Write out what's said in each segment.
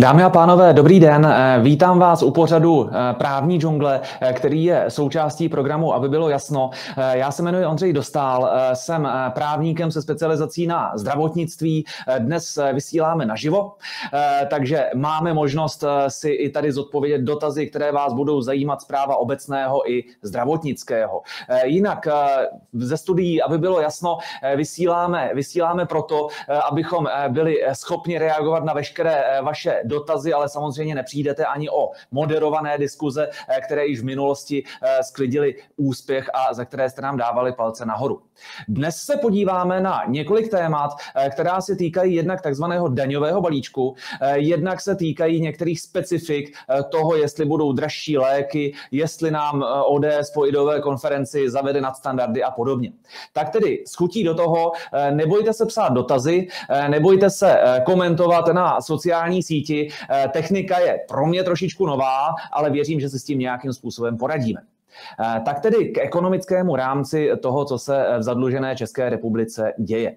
Dámy a pánové, dobrý den. Eh, vítám vás u pořadu eh, Právní džungle, eh, který je součástí programu, aby bylo jasno. Já se jmenuji Ondřej Dostál, jsem právníkem se specializací na zdravotnictví. Dnes vysíláme naživo, takže máme možnost si i tady zodpovědět dotazy, které vás budou zajímat zpráva obecného i zdravotnického. Jinak ze studií, aby bylo jasno, vysíláme, vysíláme proto, abychom byli schopni reagovat na veškeré vaše dotazy, ale samozřejmě nepřijdete ani o moderované diskuze, eh, které již v minulosti eh, sklidili úspěch a za které jste nám dávali palce nahoru. Dnes se podíváme na několik témat, eh, která se týkají jednak takzvaného daňového balíčku, jednak se týkají některých specifik toho, jestli budou dražší léky, jestli nám ODS po ideové konferenci zavede nadstandardy a podobně. Tak tedy schutí do toho, nebojte se psát dotazy, nebojte se komentovat na sociální síti, Eh, technika je pro mě trošičku nová, ale věřím, že se s tím nějakým způsobem poradíme. Eh, tak tedy k ekonomickému rámci toho, co se v zadlužené České republice děje.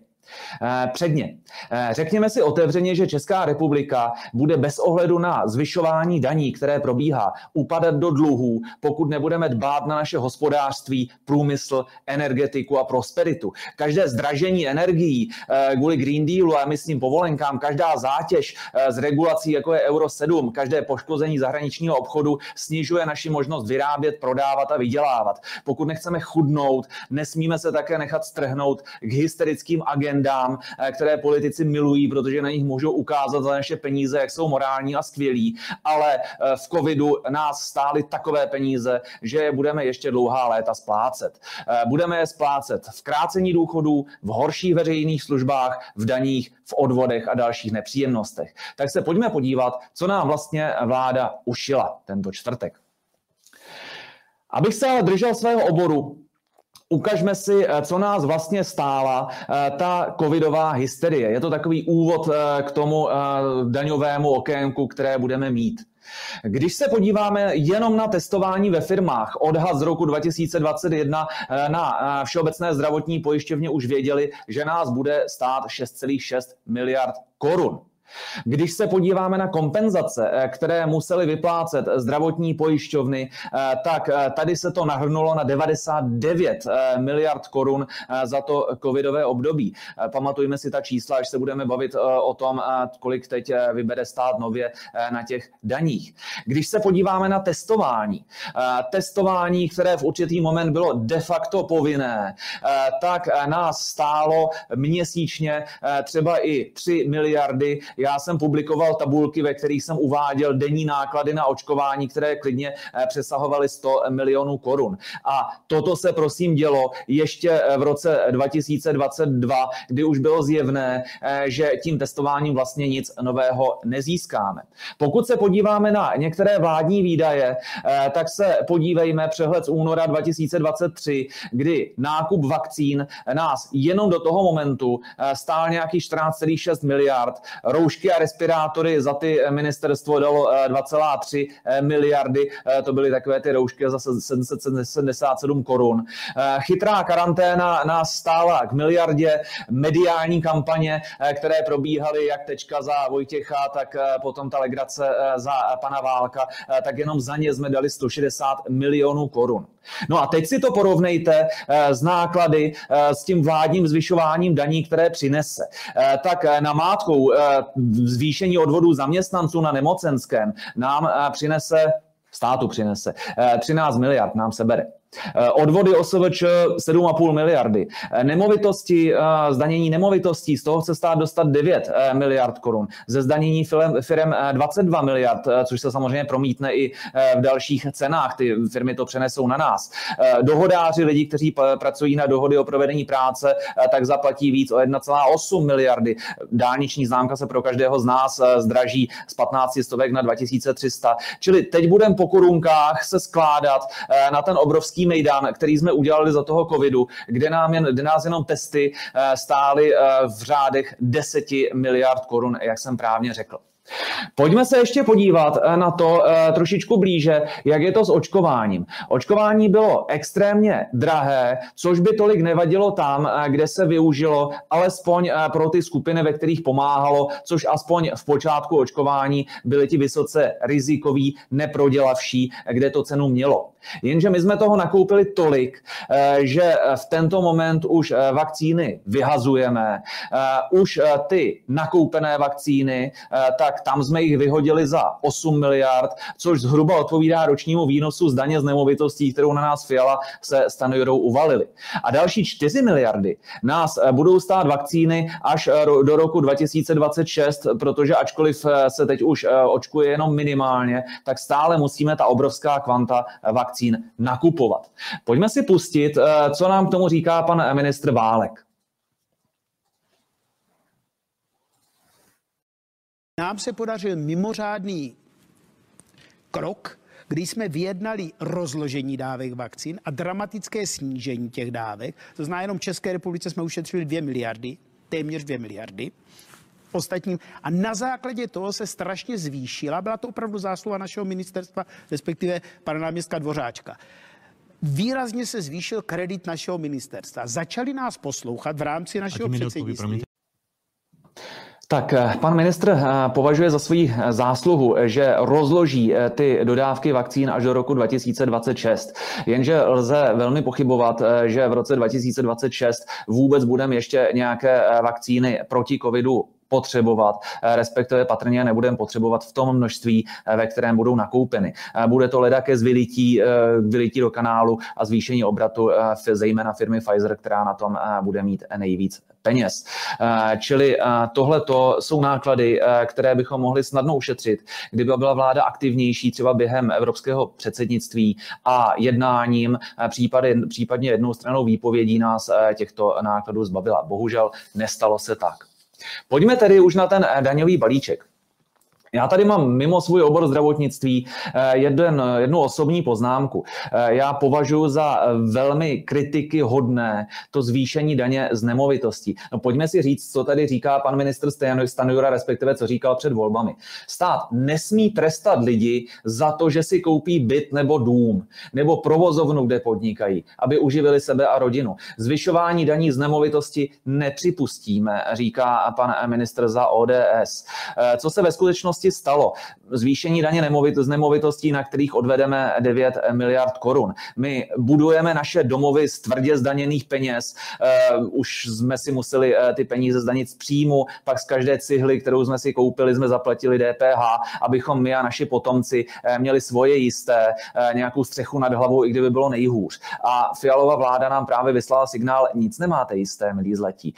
Eh, předně. Eh, řekněme si otevřeně, že Česká republika bude bez ohledu na zvyšování daní, které probíhá, upadat do dluhů, pokud nebudeme dbát na naše hospodářství, průmysl, energetiku a prosperitu. Každé zdražení energií eh, kvůli Green Dealu a myslím povolenkám, každá zátěž z regulací, jako je Euro 7, každé poškození zahraničního obchodu snižuje naši možnost vyrábět, prodávat a vydělávat. Pokud nechceme chudnout, nesmíme se také nechat strhnout k hysterickým agendám agendám, eh, které politici milují, protože na nich můžou ukázat za naše peníze, jak jsou morální a skvělí, ale eh, v covidu nás stály takové peníze, že je budeme ještě dlouhá léta splácet. Eh, budeme je splácet v krácení důchodů, v horších veřejných službách, v daních, v odvodech a dalších nepříjemnostech. Tak se pojďme podívat, co nám vlastně vláda ušila tento čtvrtek. Abych se ale držel svého oboru, Ukažme si, eh, co nás vlastně stála eh, ta covidová hysterie. Je to takový úvod eh, k tomu daňovému okénku, které budeme mít. Když se podíváme jenom na testování ve firmách, odhad z roku 2021 na Všeobecné zdravotní pojišťovně už věděli, že nás bude stát 6,6 miliard korun. Když se podíváme na kompenzace, eh, které museli vyplácet zdravotní pojišťovny, eh, tak eh, tady se to nahrnulo na 99 miliard korun za to covidové období. Pamatujme si ta čísla, až se budeme bavit o tom, kolik teď vybere stát nově na těch daních. Když se podíváme na testování, testování, které v určitý moment bylo de facto povinné, tak nás stálo měsíčně třeba i 3 miliardy já jsem publikoval tabulky, ve kterých jsem uváděl denní náklady na očkování, které klidně eh, přesahovaly 100 milionů korun. A toto se prosím dělo ještě eh, v roce 2022, kdy už bylo zjevné, eh, že tím testováním vlastně nic nového nezískáme. Pokud se podíváme na některé vládní výdaje, tak se podívejme přehled z února 2023, kdy nákup vakcín nás jenom do toho momentu stál nějaký 14,6 miliard, roušky a respirátory za ty ministerstvo dalo 2,3 eh, eh, miliardy, eh, to byly takové ty roušky za 777 korun. Chytrá karanténa nás stála k miliardě, mediální kampaně, které probíhaly jak tečka za Vojtěcha, tak potom ta legrace za pana Válka, tak jenom za ně jsme dali 160 milionů korun. No a teď si to porovnejte s náklady, s tím vládním zvyšováním daní, které přinese. Tak na mátkou zvýšení odvodů zaměstnanců na nemocenském nám eh, přinese státu přinese. 13 eh, miliard nám se bere. Eh, odvody OSVČ 7,5 miliardy. Eh, nemovitosti, eh, zdanění nemovitostí, z toho chce stát dostat 9 miliard korun. Ze zdanění firm 22 miliard, což se samozřejmě promítne i v dalších cenách. Ty firmy to přenesou na nás. Dohodáři, lidi, kteří pracují na dohody o provedení práce, tak zaplatí víc o 1,8 miliardy. Dálniční známka se pro každého z nás zdraží z 15 stovek na 2300. Čili teď budeme po korunkách se skládat na ten obrovský mejdán, který jsme udělali za toho covidu, kde, nám jen, kde nás jenom testy eh, stály eh, v řádech 10 miliard korun, jak jsem právně řekl. Pojďme se ještě podívat eh, na to eh, trošičku blíže, jak je to s očkováním. Očkování bylo extrémně drahé, což by tolik nevadilo tam, eh, kde se využilo alespoň pro ty skupiny, ve kterých pomáhalo, což aspoň v počátku očkování byly ti vysoce rizikoví, neprodělavší, kde to cenu mělo. Jenže my jsme toho nakoupili tolik, že v tento moment už vakcíny vyhazujeme, už ty nakoupené vakcíny, tak tam jsme jich vyhodili za 8 miliard, což zhruba odpovídá ročnímu výnosu z daně z nemovitostí, kterou na nás Fiala se Stanjurou uvalili. A další 4 miliardy nás eh, budou stát vakcíny až eh, do roku 2026, protože ačkoliv eh, se teď už očkuje jenom minimálně, tak stále musíme ta obrovská kvanta vakcín nakupovat. Pojďme si pustit, co nám k tomu říká pan ministr Válek. Nám se podařil mimořádný krok, kdy jsme vyjednali rozložení dávek vakcín a dramatické snížení těch dávek. To znamená, jenom v České republice jsme ušetřili 2 miliardy, téměř 2 miliardy. Ostatním. A na základě toho se strašně zvýšila, byla to opravdu zásluha našeho ministerstva, respektive pana náměstka Dvořáčka. Výrazně se zvýšil kredit našeho ministerstva. Začali nás poslouchat v rámci našeho předsednictví. Tak eh, pan ministr eh, považuje za svou eh, zásluhu, že rozloží ty dodávky vakcín až do roku 2026. Jenže lze velmi pochybovat, že v roce 2026 vůbec budeme ještě nějaké vakcíny proti covidu potřebovat, respektive patrně nebudeme potřebovat v tom množství, ve kterém budou nakoupeny. Bude to leda ke zvylití, vylití do kanálu a zvýšení obratu zejména firmy Pfizer, která na tom bude mít nejvíc peněz. Eh, čili eh, tohle jsou náklady, eh, které bychom mohli snadno ušetřit, kdyby byla vláda aktivnější třeba během evropského předsednictví a jednáním, případy, případně jednou stranou výpovědí nás těchto nákladů zbavila. Bohužel nestalo se tak. Pojďme tedy už na ten daňový balíček. Já tady mám mimo svůj obor zdravotnictví eh, jeden, jednu osobní poznámku. Eh, já považuji za velmi kritiky hodné to zvýšení daně z nemovitostí. No pojďme si říct, co tady říká pan ministr Stanjura, respektive co říkal před volbami. Stát nesmí trestat lidi za to, že si koupí byt nebo dům, nebo provozovnu, kde podnikají, aby uživili sebe a rodinu. Zvyšování daní z nemovitosti nepřipustíme, říká pan ministr za ODS. Eh, co se ve skutečnosti skutečnosti stalo. Zvýšení daně z nemovitostí, na kterých odvedeme 9 miliard korun. My budujeme naše domovy z tvrdě zdaněných peněz. Uh, už jsme si museli uh, ty peníze zdanit z příjmu, pak z každé cihly, kterou jsme si koupili, jsme zaplatili DPH, abychom my a naši potomci uh, měli svoje jisté, nějakou střechu nad hlavou, i kdyby bylo nejhůř. A Fialová vláda nám právě vyslala signál, nic nemáte jisté, milí zletí.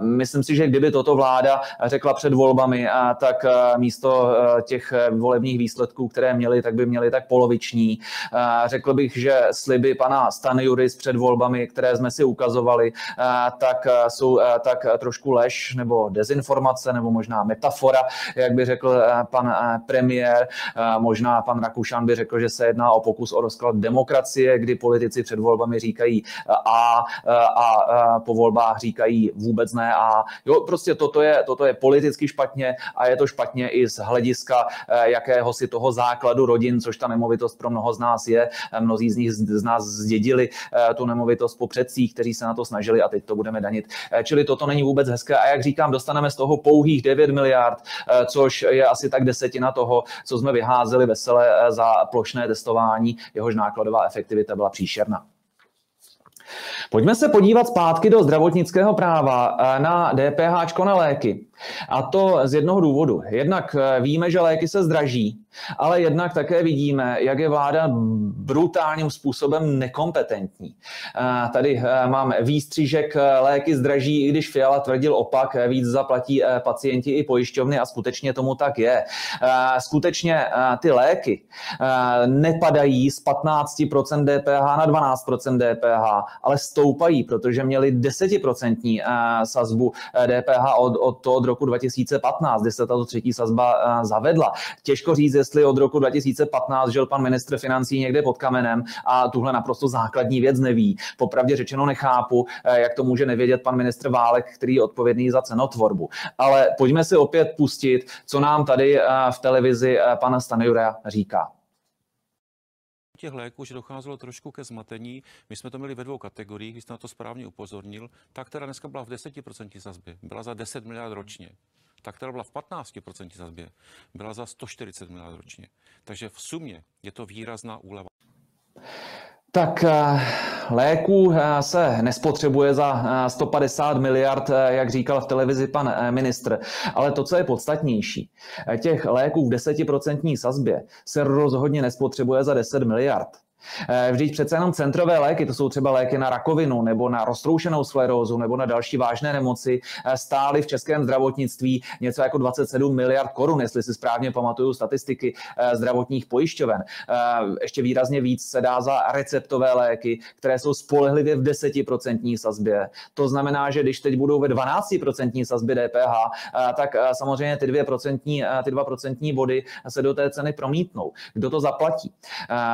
Myslím si, že kdyby toto vláda řekla před volbami, tak místo Eh, těch eh, volebních výsledků, které měli, tak by měli tak poloviční. Eh, řekl bych, že sliby pana Stanjuris před volbami, které jsme si ukazovali, tak jsou tak trošku lež nebo dezinformace nebo možná metafora, jak by řekl pan premiér. Možná pan Rakušan by řekl, že se jedná o pokus o rozklad demokracie, kdy politici před volbami říkají A a po volbách říkají vůbec ne a jo, prostě toto je, toto je politicky špatně a je to špatně i z hlediska eh, jakéhosi toho základu rodin, což ta nemovitost pro mnoho z nás je. Eh, mnozí z nich z nás zdědili eh, tu nemovitost po předcích, kteří se na to snažili a teď to budeme danit. Čili toto není vůbec hezké a jak říkám, dostaneme z toho pouhých 9 miliard, což je asi tak desetina toho, co jsme vyházeli vesele za plošné testování, jehož nákladová efektivita byla příšerná. Pojďme se podívat zpátky do zdravotnického práva na DPH na léky. A to z jednoho důvodu. Jednak eh, víme, že léky se zdraží, ale jednak také vidíme, jak je vláda brutálním způsobem nekompetentní. Eh, tady eh, mám výstřižek léky zdraží, i když Fiala tvrdil opak, víc zaplatí pacienti i pojišťovny a skutečně tomu tak je. Skutečně ty léky nepadají z 15% DPH na 12% DPH, ale stoupají, protože měli 10% sazbu DPH od, od toho roku 2015, kdy se tato třetí sazba zavedla. Těžko říct, jestli od roku 2015 žil pan ministr financí někde pod kamenem a tuhle naprosto základní věc neví. Popravdě řečeno nechápu, jak to může nevědět pan ministr Válek, který je odpovědný za cenotvorbu. Ale pojďme si opět pustit, co nám tady v televizi pana Stanjura říká těch léků, že docházelo trošku ke zmatení. My jsme to měli ve dvou kategoriích, když jste na to správně upozornil. Ta, která dneska byla v 10% sazbě, byla za 10 miliard ročně. Ta, která byla v 15% sazbě, byla za 140 miliard ročně. Takže v sumě je to výrazná úleva. Tak eh, léků eh, se nespotřebuje za 150 eh, miliard, jak říkal v televizi pan ministr. Ale to, co je podstatnější, těch léků v desetiprocentní sazbě se rozhodně nespotřebuje za 10 miliard. Eh, vždyť přece jenom centrové léky, to jsou třeba léky na rakovinu nebo na roztroušenou sklerózu nebo na další vážné nemoci, eh, stály v českém zdravotnictví něco jako 27 miliard korun, jestli si správně pamatuju statistiky eh, zdravotních pojišťoven. Ještě výrazně víc se dá za receptové léky, které jsou spolehlivě v 10% sazbě. To znamená, že když teď budou ve 12% sazbě DPH, tak samozřejmě ty 2%, ty 2% body se do té ceny promítnou. Kdo to zaplatí?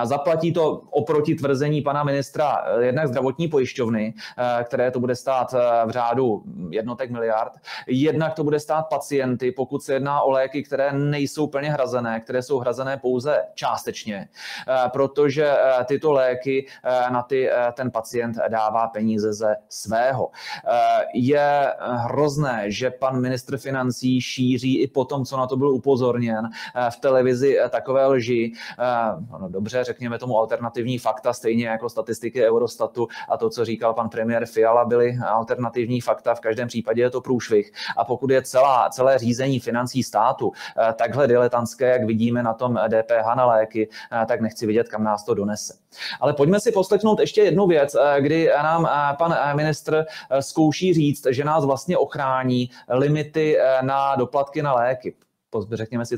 Zaplatí to oproti tvrzení pana ministra eh, jednak zdravotní pojišťovny, eh, které to bude stát eh, v řádu jednotek miliard, jednak to bude stát pacienty, pokud se jedná o léky, které nejsou plně hrazené, které jsou hrazené pouze částečně, protože tyto léky na ty ten pacient dává peníze ze svého. Je hrozné, že pan ministr financí šíří i po tom, co na to byl upozorněn v televizi takové lži. No dobře, řekněme tomu alternativní alternativní fakta, stejně jako statistiky Eurostatu a to, co říkal pan premiér Fiala, byly alternativní fakta. V každém případě je to průšvih. A pokud je celá, celé řízení financí státu eh, takhle diletantské, jak vidíme na tom DPH na léky, eh, tak nechci vidět, kam nás to donese. Ale pojďme si poslechnout ještě jednu věc, eh, kdy nám pan ministr zkouší říct, že nás vlastně ochrání limity na doplatky na léky. Řekněme si,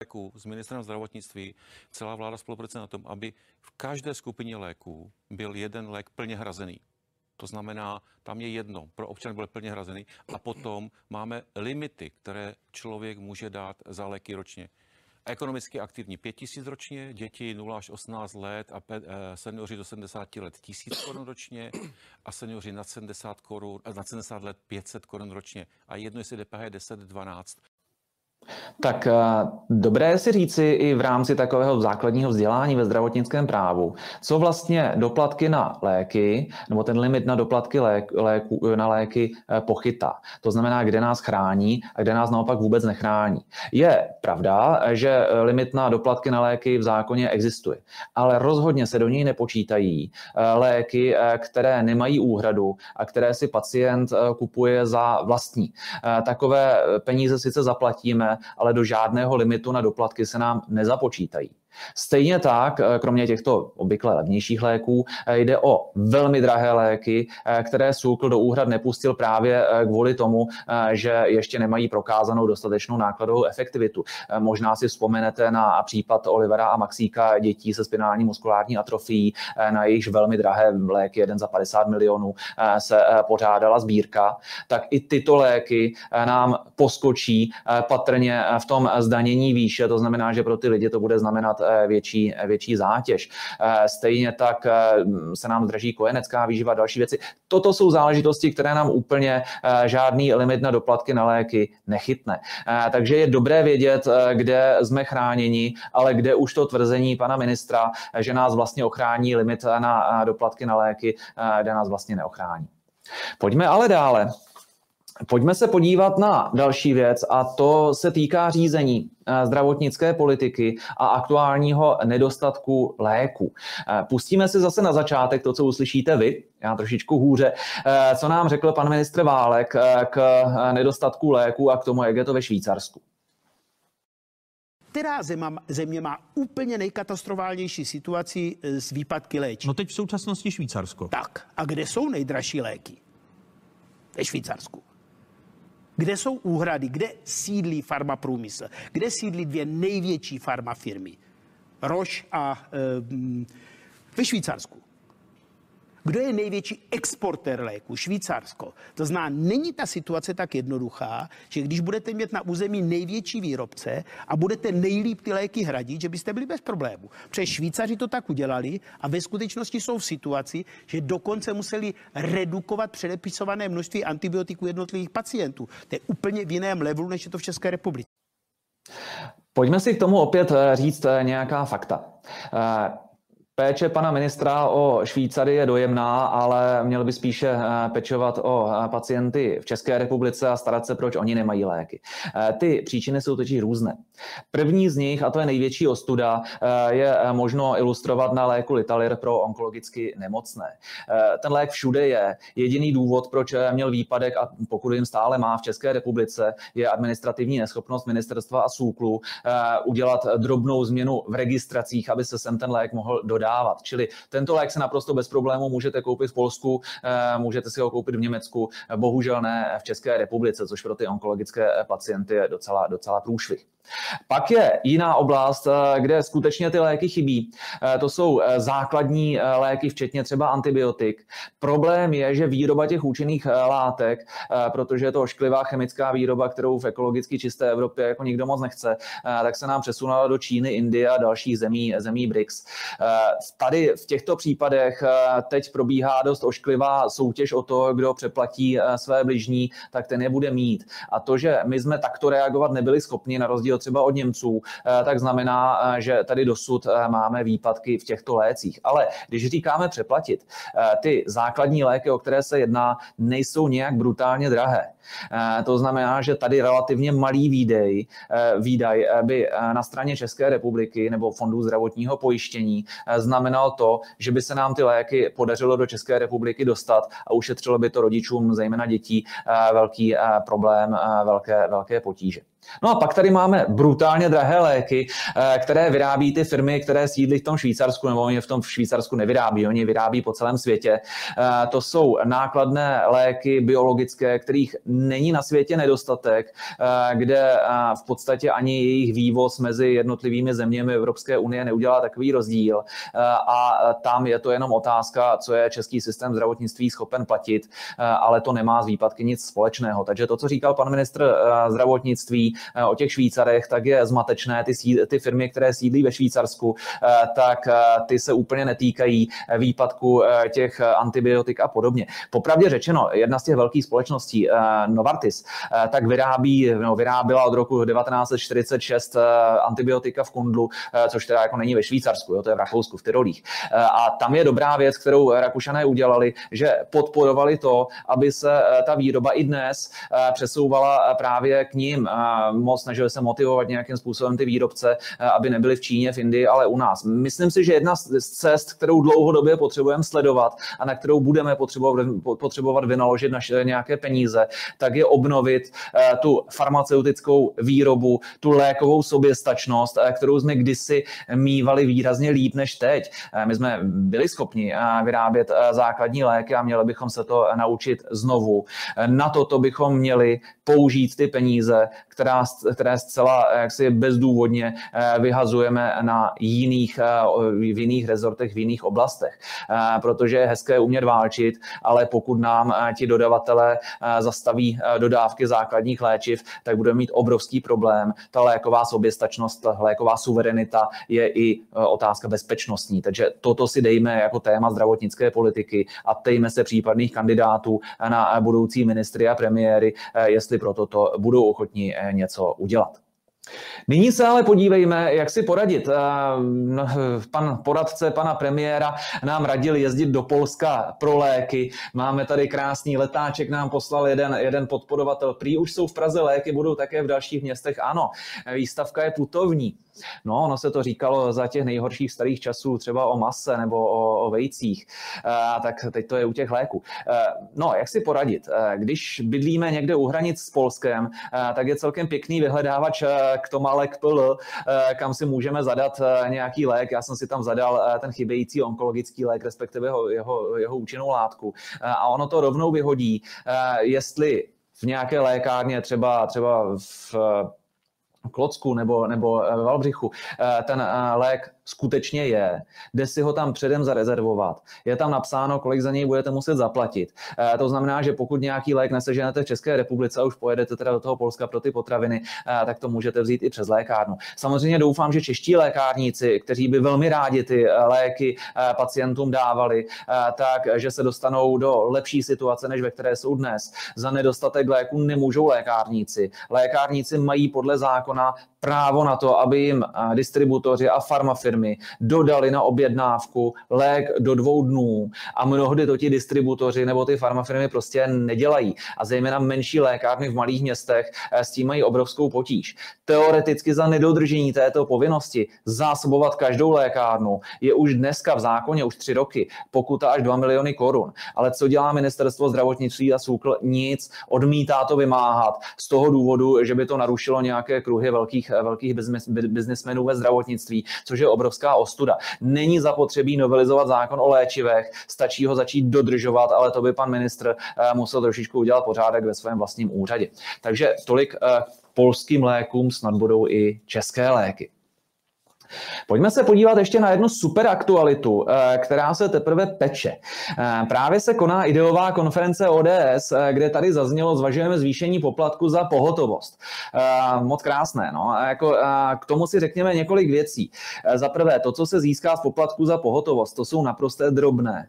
léků s ministrem zdravotnictví celá vláda spolupracuje na tom, aby v každé skupině léků byl jeden lék plně hrazený. To znamená, tam je jedno, pro občan byl plně hrazený a potom máme limity, které člověk může dát za léky ročně. Ekonomicky aktivní 5 tisíc ročně, děti 0 až 18 let a pe, eh, seniori do 70 let 1000 korun ročně a seniori nad 70, korun, nad 70 let 500 korun ročně. A jedno, jestli DPH je 10, 12. Tak eh, dobré si říci i v rámci takového základního vzdělání ve zdravotnickém právu, co vlastně doplatky na léky, nebo ten limit na doplatky lék, léku, na léky eh, pochytá. To znamená, kde nás chrání a kde nás naopak vůbec nechrání. Je pravda, že eh, limit na doplatky na léky v zákoně existuje, ale rozhodně se do něj nepočítají léky, které nemají úhradu a které si pacient kupuje za vlastní. Takové peníze sice zaplatíme, ale do žádného limitu na doplatky se nám nezapočítají. Stejně tak, eh, kromě těchto obvykle levnějších léků, eh, jde o velmi drahé léky, eh, které SÚKL do úhrad nepustil právě kvůli tomu, že ještě nemají prokázanou dostatečnou nákladovou efektivitu. Možná si vzpomenete na případ Olivera a Maxíka dětí se spinální muskulární atrofií, na jejichž velmi drahé léky, jeden za 50 milionů, se pořádala sbírka. Tak i tyto léky nám poskočí patrně v tom zdanění výše, to znamená, že pro ty lidi to bude znamenat Eh, větší, eh, větší zátěž. Eh, stejně tak se nám zdraží kojenecká výživa, další věci. Toto jsou záležitosti, které nám úplně žádný limit na doplatky na léky nechytne. Takže je dobré vědět, kde jsme chráněni, ale kde už to tvrzení pana ministra, že nás vlastně ochrání limit na doplatky na léky, kde nás vlastně neochrání. Pojďme ale dále. Pojďme se podívat na další věc a to se týká řízení eh, zdravotnické politiky a aktuálního nedostatku léku. Eh, pustíme si zase na začátek to, co uslyšíte vy, já trošičku hůře, eh, co nám řekl pan ministr Válek k nedostatku léku a k tomu, jak je to ve Švýcarsku. Která země má úplně nejkatastrofálnější situaci s výpadky léčiv? No teď v současnosti Švýcarsko. Tak, a kde jsou nejdražší léky? Ve Švýcarsku. Kde jsou úhrady? Kde sídlí farmaprůmysl? Kde sídlí dvě největší farmafirmy? Roche a e, ve Švýcarsku. Kdo je největší exportér léku? Švýcarsko. To znamená, není ta situace tak jednoduchá, že když budete mít na území největší výrobce a budete nejlíp ty léky hradit, že byste byli bez problému. Protože Švýcaři to tak udělali a ve skutečnosti jsou v situaci, že dokonce museli redukovat předepisované množství antibiotiků jednotlivých pacientů. To je úplně v jiném levelu, než je to v České republice. Pojďme si k tomu opět eh, říct eh, nějaká fakta. Péče pana ministra o Švýcary je dojemná, ale měl by spíše eh, pečovat o eh, pacienty v České republice a starat se, proč oni nemají léky. Eh, ty příčiny jsou totiž různé. První z nich, a to je největší ostuda, je možno ilustrovat na léku Litalir pro onkologicky nemocné. Ten lék všude je. Jediný důvod, proč měl výpadek, a pokud jim stále má v České republice, je administrativní neschopnost ministerstva a SÚKLu udělat drobnou změnu v registracích, aby se sem ten lék mohl dodat dávat. Čili tento lék se naprosto bez problému můžete koupit v Polsku, eh, můžete si ho koupit v Německu, bohužel ne v České republice, což pro ty onkologické pacienty je docela, docela průšvih. Pak je jiná oblast, eh, kde skutečně ty léky chybí. Eh, to jsou základní léky, včetně třeba antibiotik. Problém je, že výroba těch účinných látek, protože je to ošklivá chemická výroba, kterou v ekologicky čisté Evropě jako nikdo moc nechce, tak se nám přesunula do Číny, Indie a dalších zemí, zemí BRICS tady v těchto případech eh, teď probíhá dost ošklivá soutěž o to, kdo přeplatí eh, své bližní, tak ten je bude mít. A to, že my jsme takto reagovat nebyli schopni, na rozdíl třeba od Němců, eh, tak znamená, že tady dosud máme výpadky v těchto lécích. Ale když říkáme přeplatit, ty základní léky, o které se jedná, nejsou nějak brutálně drahé. To znamená, že tady relativně malý výdej, výdaj by na straně České republiky nebo Fondu zdravotního pojištění znamenal to, že by se nám ty léky podařilo do České republiky dostat a ušetřilo by to rodičům, zejména dětí, eh, velký eh, problém, eh, velké, velké potíže. No a pak tady máme brutálně drahé léky, eh, které vyrábí ty firmy, které sídlí v tom Švýcarsku, nebo oni v tom v Švýcarsku nevyrábí, oni vyrábí po celém světě. Eh, to jsou nákladné léky biologické, kterých není na světě nedostatek, eh, kde v podstatě ani jejich vývoz mezi jednotlivými zeměmi Evropské unie neudělá takový rozdíl. A tam je to jenom otázka, co je český systém zdravotnictví schopen platit, ale to nemá z výpadky nic společného. Takže to, co říkal pan ministr zdravotnictví, Eh, o těch Švýcarech, tak je zmatečné. Ty, ty firmy, které sídlí ve Švýcarsku, eh, tak eh, ty se úplně netýkají výpadku těch antibiotik a podobně. Popravdě řečeno, jedna z těch velkých společností, Novartis, tak vyrábí, no, vyrábila od roku 1946 antibiotika v Kundlu, což teda jako není ve Švýcarsku, jo, to je v Rakousku, v Tyrolích. A tam je dobrá věc, kterou Rakušané udělali, že podporovali to, aby se ta výroba i dnes přesouvala právě k ním moc snažili se motivovat nějakým způsobem ty výrobce, eh, aby nebyli v Číně, v Indii, ale u nás. Myslím si, že jedna z cest, kterou dlouhodobě potřebujeme sledovat a na kterou budeme potřebovat, potřebovat vynaložit naše nějaké peníze, tak je obnovit eh, tu farmaceutickou výrobu, tu lékovou soběstačnost, eh, kterou jsme kdysi mývali výrazně líp než teď. My jsme byli schopni vyrábět základní léky a měli bychom se to naučit znovu. Na toto bychom měli použít ty peníze, která, které zcela jaksi bezdůvodně eh, vyhazujeme na jiných, eh, v jiných rezortech, v jiných oblastech. Eh, protože je hezké umět válčit, ale pokud nám ti dodavatelé zastaví dodávky základních léčiv, tak budeme mít obrovský problém. Ta léková soběstačnost, ta léková suverenita je i otázka bezpečnostní. Takže toto si dejme jako téma zdravotnické politiky a tejme se případných kandidátů na budoucí ministry a premiéry, jestli pro toto budou ochotní udělat. Nyní se ale podívejme, jak si poradit. Eh, no, pan poradce pana premiéra nám radil jezdit do Polska pro léky. Máme tady krásný letáček, nám poslal jeden, jeden podporovatel. Prý už jsou v Praze léky, budou také v dalších městech. Ano, výstavka je putovní. No, ono se to říkalo za těch nejhorších starých časů, třeba o mase nebo o, o vejcích, e, tak teď to je u těch léků. E, no, jak si poradit? E, když bydlíme někde u hranic s Polskem, tak je celkem pěkný vyhledávač k Tomalek PL, e, kam si můžeme zadat nějaký lék. Já jsem si tam zadal ten chybějící onkologický lék, respektive jeho, jeho, jeho účinnou látku. A ono to rovnou vyhodí, jestli v nějaké lékárně, třeba, třeba v Klocku nebo, nebo ve Valbřichu ten lék skutečně je, jde si ho tam předem zarezervovat. Je tam napsáno, kolik za něj budete muset zaplatit. Eh, to znamená, že pokud nějaký lék neseženete v České republice a už pojedete teda do toho Polska pro ty potraviny, eh, tak to můžete vzít i přes lékárnu. Samozřejmě doufám, že čeští lékárníci, kteří by velmi rádi ty léky pacientům dávali, tak že se dostanou do lepší situace, než ve které jsou dnes. Za nedostatek léků nemůžou lékárníci. Lékárníci mají podle zákona právo na to, aby jim distributoři a farmafirmy dodali na objednávku lék do dvou dnů a mnohdy to ti distributoři nebo ty farmafirmy prostě nedělají. A zejména menší lékárny v malých městech eh, s tím mají obrovskou potíž. Teoreticky za nedodržení této povinnosti zásobovat každou lékárnu je už dneska v zákoně už tři roky pokuta až 2 miliony korun. Ale co dělá ministerstvo zdravotnictví a SÚKL? Nic. Odmítá to vymáhat z toho důvodu, že by to narušilo nějaké kruhy velkých, velkých biznismenů ve zdravotnictví, což je obrovská ostuda. Není zapotřebí novelizovat zákon o léčivech, stačí ho začít dodržovat, ale to by pan ministr eh, musel trošičku udělat pořádek ve svém vlastním úřadě. Takže tolik eh, polským lékům snad budou i české léky. Pojďme se podívat ještě na jednu super aktualitu, eh, která se teprve peče. Eh, právě se koná ideová konference ODS, eh, kde tady zaznělo, zvažujeme zvýšení poplatku za pohotovost. Moc krásné. No. Jako, k tomu si řekněme několik věcí. Za prvé, to, co se získá z poplatku za pohotovost, to jsou naprosté drobné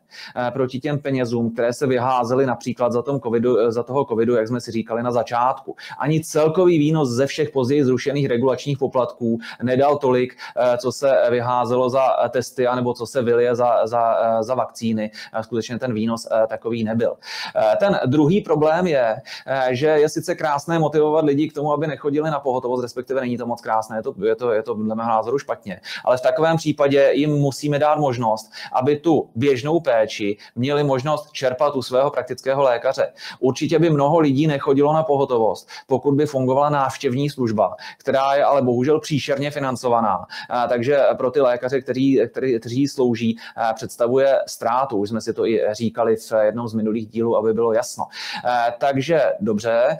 proti těm penězům, které se vyházely například za, tom covidu, za toho covidu, jak jsme si říkali na začátku. Ani celkový výnos ze všech později zrušených regulačních poplatků nedal tolik, co se vyházelo za testy, anebo co se vylije za, za, za vakcíny. Skutečně ten výnos eh, takový nebyl. Eh, ten druhý problém je, eh, že je sice krásné motivovat lidi k tomu, aby nechodili na pohotovost, respektive není to moc krásné, je to, je to, je to dle mého názoru špatně. Ale v takovém případě jim musíme dát možnost, aby tu běžnou péči měli možnost čerpat u svého praktického lékaře. Určitě by mnoho lidí nechodilo na pohotovost, pokud by fungovala návštěvní služba, která je ale bohužel příšerně financovaná takže pro ty lékaře, kteří, kteří, kteří slouží, představuje ztrátu. Už jsme si to i říkali v jednom z minulých dílů, aby bylo jasno. Takže dobře,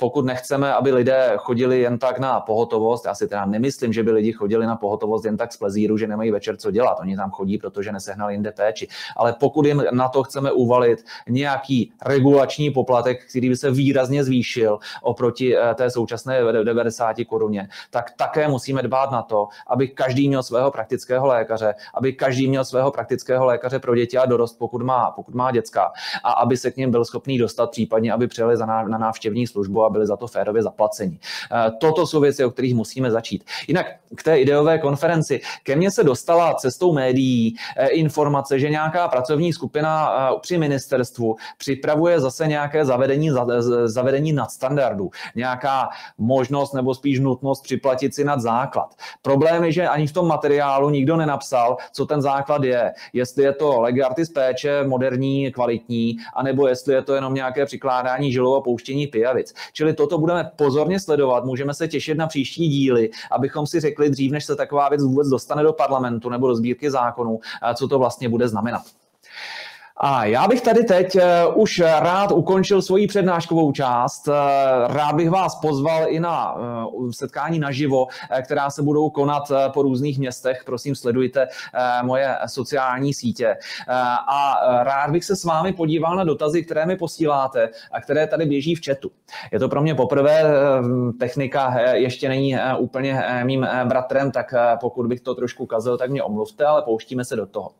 pokud nechceme, aby lidé chodili jen tak na pohotovost, já si teda nemyslím, že by lidi chodili na pohotovost jen tak z plezíru, že nemají večer co dělat. Oni tam chodí, protože nesehnali jinde péči. Ale pokud jim na to chceme uvalit nějaký regulační poplatek, který by se výrazně zvýšil oproti eh, té současné 90 koruně, tak také musíme dbát na to, aby každý měl svého praktického lékaře, aby každý měl svého praktického lékaře pro děti a dorost, pokud má, pokud má děcka, a aby se k ním byl schopný dostat, případně aby přijeli na návštěvní službu byli za to férově zaplaceni. Eh, toto jsou věci, o kterých musíme začít. Jinak k té ideové konferenci. Ke mně se dostala cestou médií eh, informace, že nějaká pracovní skupina eh, při ministerstvu připravuje zase nějaké zavedení, zavedení nadstandardů, nějaká možnost nebo spíš nutnost připlatit si nad základ. Problém je, že ani v tom materiálu nikdo nenapsal, co ten základ je. Jestli je to legartis péče, moderní, kvalitní, anebo jestli je to jenom nějaké přikládání žilou a pouštění pijavic. Čili toto budeme pozorně sledovat, můžeme se těšit na příští díly, abychom si řekli dřív, než se taková věc vůbec dostane do parlamentu nebo do sbírky zákonů, co to vlastně bude znamenat. A já bych tady teď eh, už rád ukončil svoji přednáškovou část. Eh, rád bych vás pozval i na eh, setkání naživo, která se budou konat po různých městech. Prosím, sledujte moje sociální sítě. A rád bych se s vámi podíval na dotazy, které mi posíláte a které tady běží v chatu. Je to pro mě poprvé, technika ještě není úplně mým bratrem, tak pokud bych to trošku kazil, tak mě omluvte, ale pouštíme se do toho.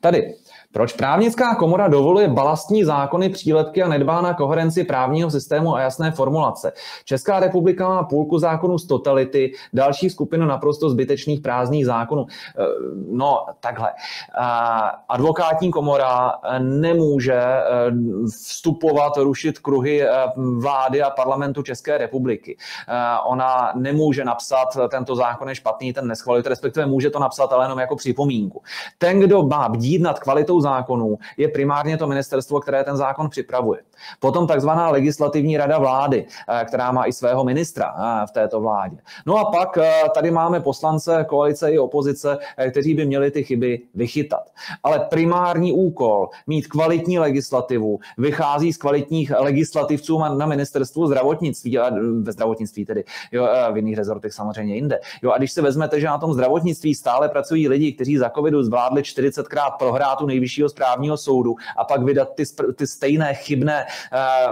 Tady proč právnická komora dovoluje balastní zákony, přílepky a nedbá na koherenci právního systému a jasné formulace? Česká republika má půlku zákonů z totality, další skupinu naprosto zbytečných prázdných zákonů. Eh, no, takhle. Eh, advokátní komora eh, nemůže vstupovat, rušit kruhy vlády a parlamentu České republiky. Ona nemůže napsat, tento zákon je špatný, ten neschvalit, respektive může to napsat, ale jenom jako připomínku. Ten, kdo má bdít nad kvalitou zákonů, je primárně to ministerstvo, které ten zákon připravuje. Potom takzvaná legislativní rada vlády, která má i svého ministra v této vládě. No a pak tady máme poslance koalice i opozice, kteří by měli ty chyby vychytat. Ale primární úkol mít kvalitní legislativu vychází z kvalitních legislativců na ministerstvu zdravotnictví, ve zdravotnictví tedy, jo, v jiných rezortech samozřejmě jinde. Jo, a když se vezmete, že na tom zdravotnictví stále pracují lidi, kteří za covidu zvládli 40krát prohrát u nejvyššího správního soudu a pak vydat ty, ty stejné chybné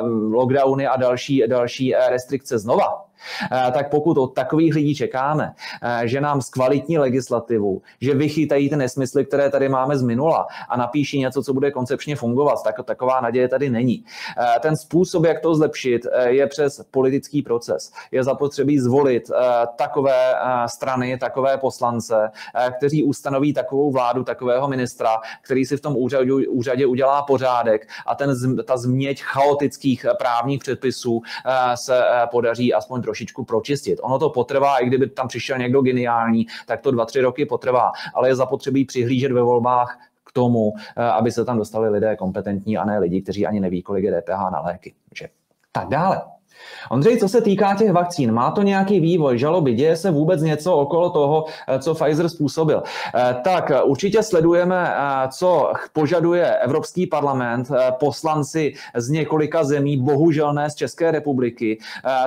uh, lockdowny a další, další uh, restrikce znova, Eh, tak pokud od takových lidí čekáme, eh, že nám zkvalitní legislativu, že vychytají ty nesmysly, které tady máme z minula a napíší něco, co bude koncepčně fungovat, tak taková naděje tady není. Eh, ten způsob, jak to zlepšit, je přes politický proces. Je zapotřebí zvolit takové strany, takové poslance, kteří ustanoví takovou vládu, takového ministra, který si v tom úřadě, úřadě udělá pořádek a ten, ta změť chaotických právních předpisů se podaří aspoň trošku trošičku pročistit. Ono to potrvá, i kdyby tam přišel někdo geniální, tak to dva, tři roky potrvá, ale je zapotřebí přihlížet ve volbách k tomu, eh, aby se tam dostali lidé kompetentní a ne lidi, kteří ani neví, kolik je DPH na léky. Tak dále. Ondřej, co se týká těch vakcín, má to nějaký vývoj, žaloby, děje se vůbec něco okolo toho, eh, co Pfizer způsobil? Eh, tak eh, určitě sledujeme, co požaduje Evropský parlament, poslanci z několika zemí, bohužel ne z České republiky,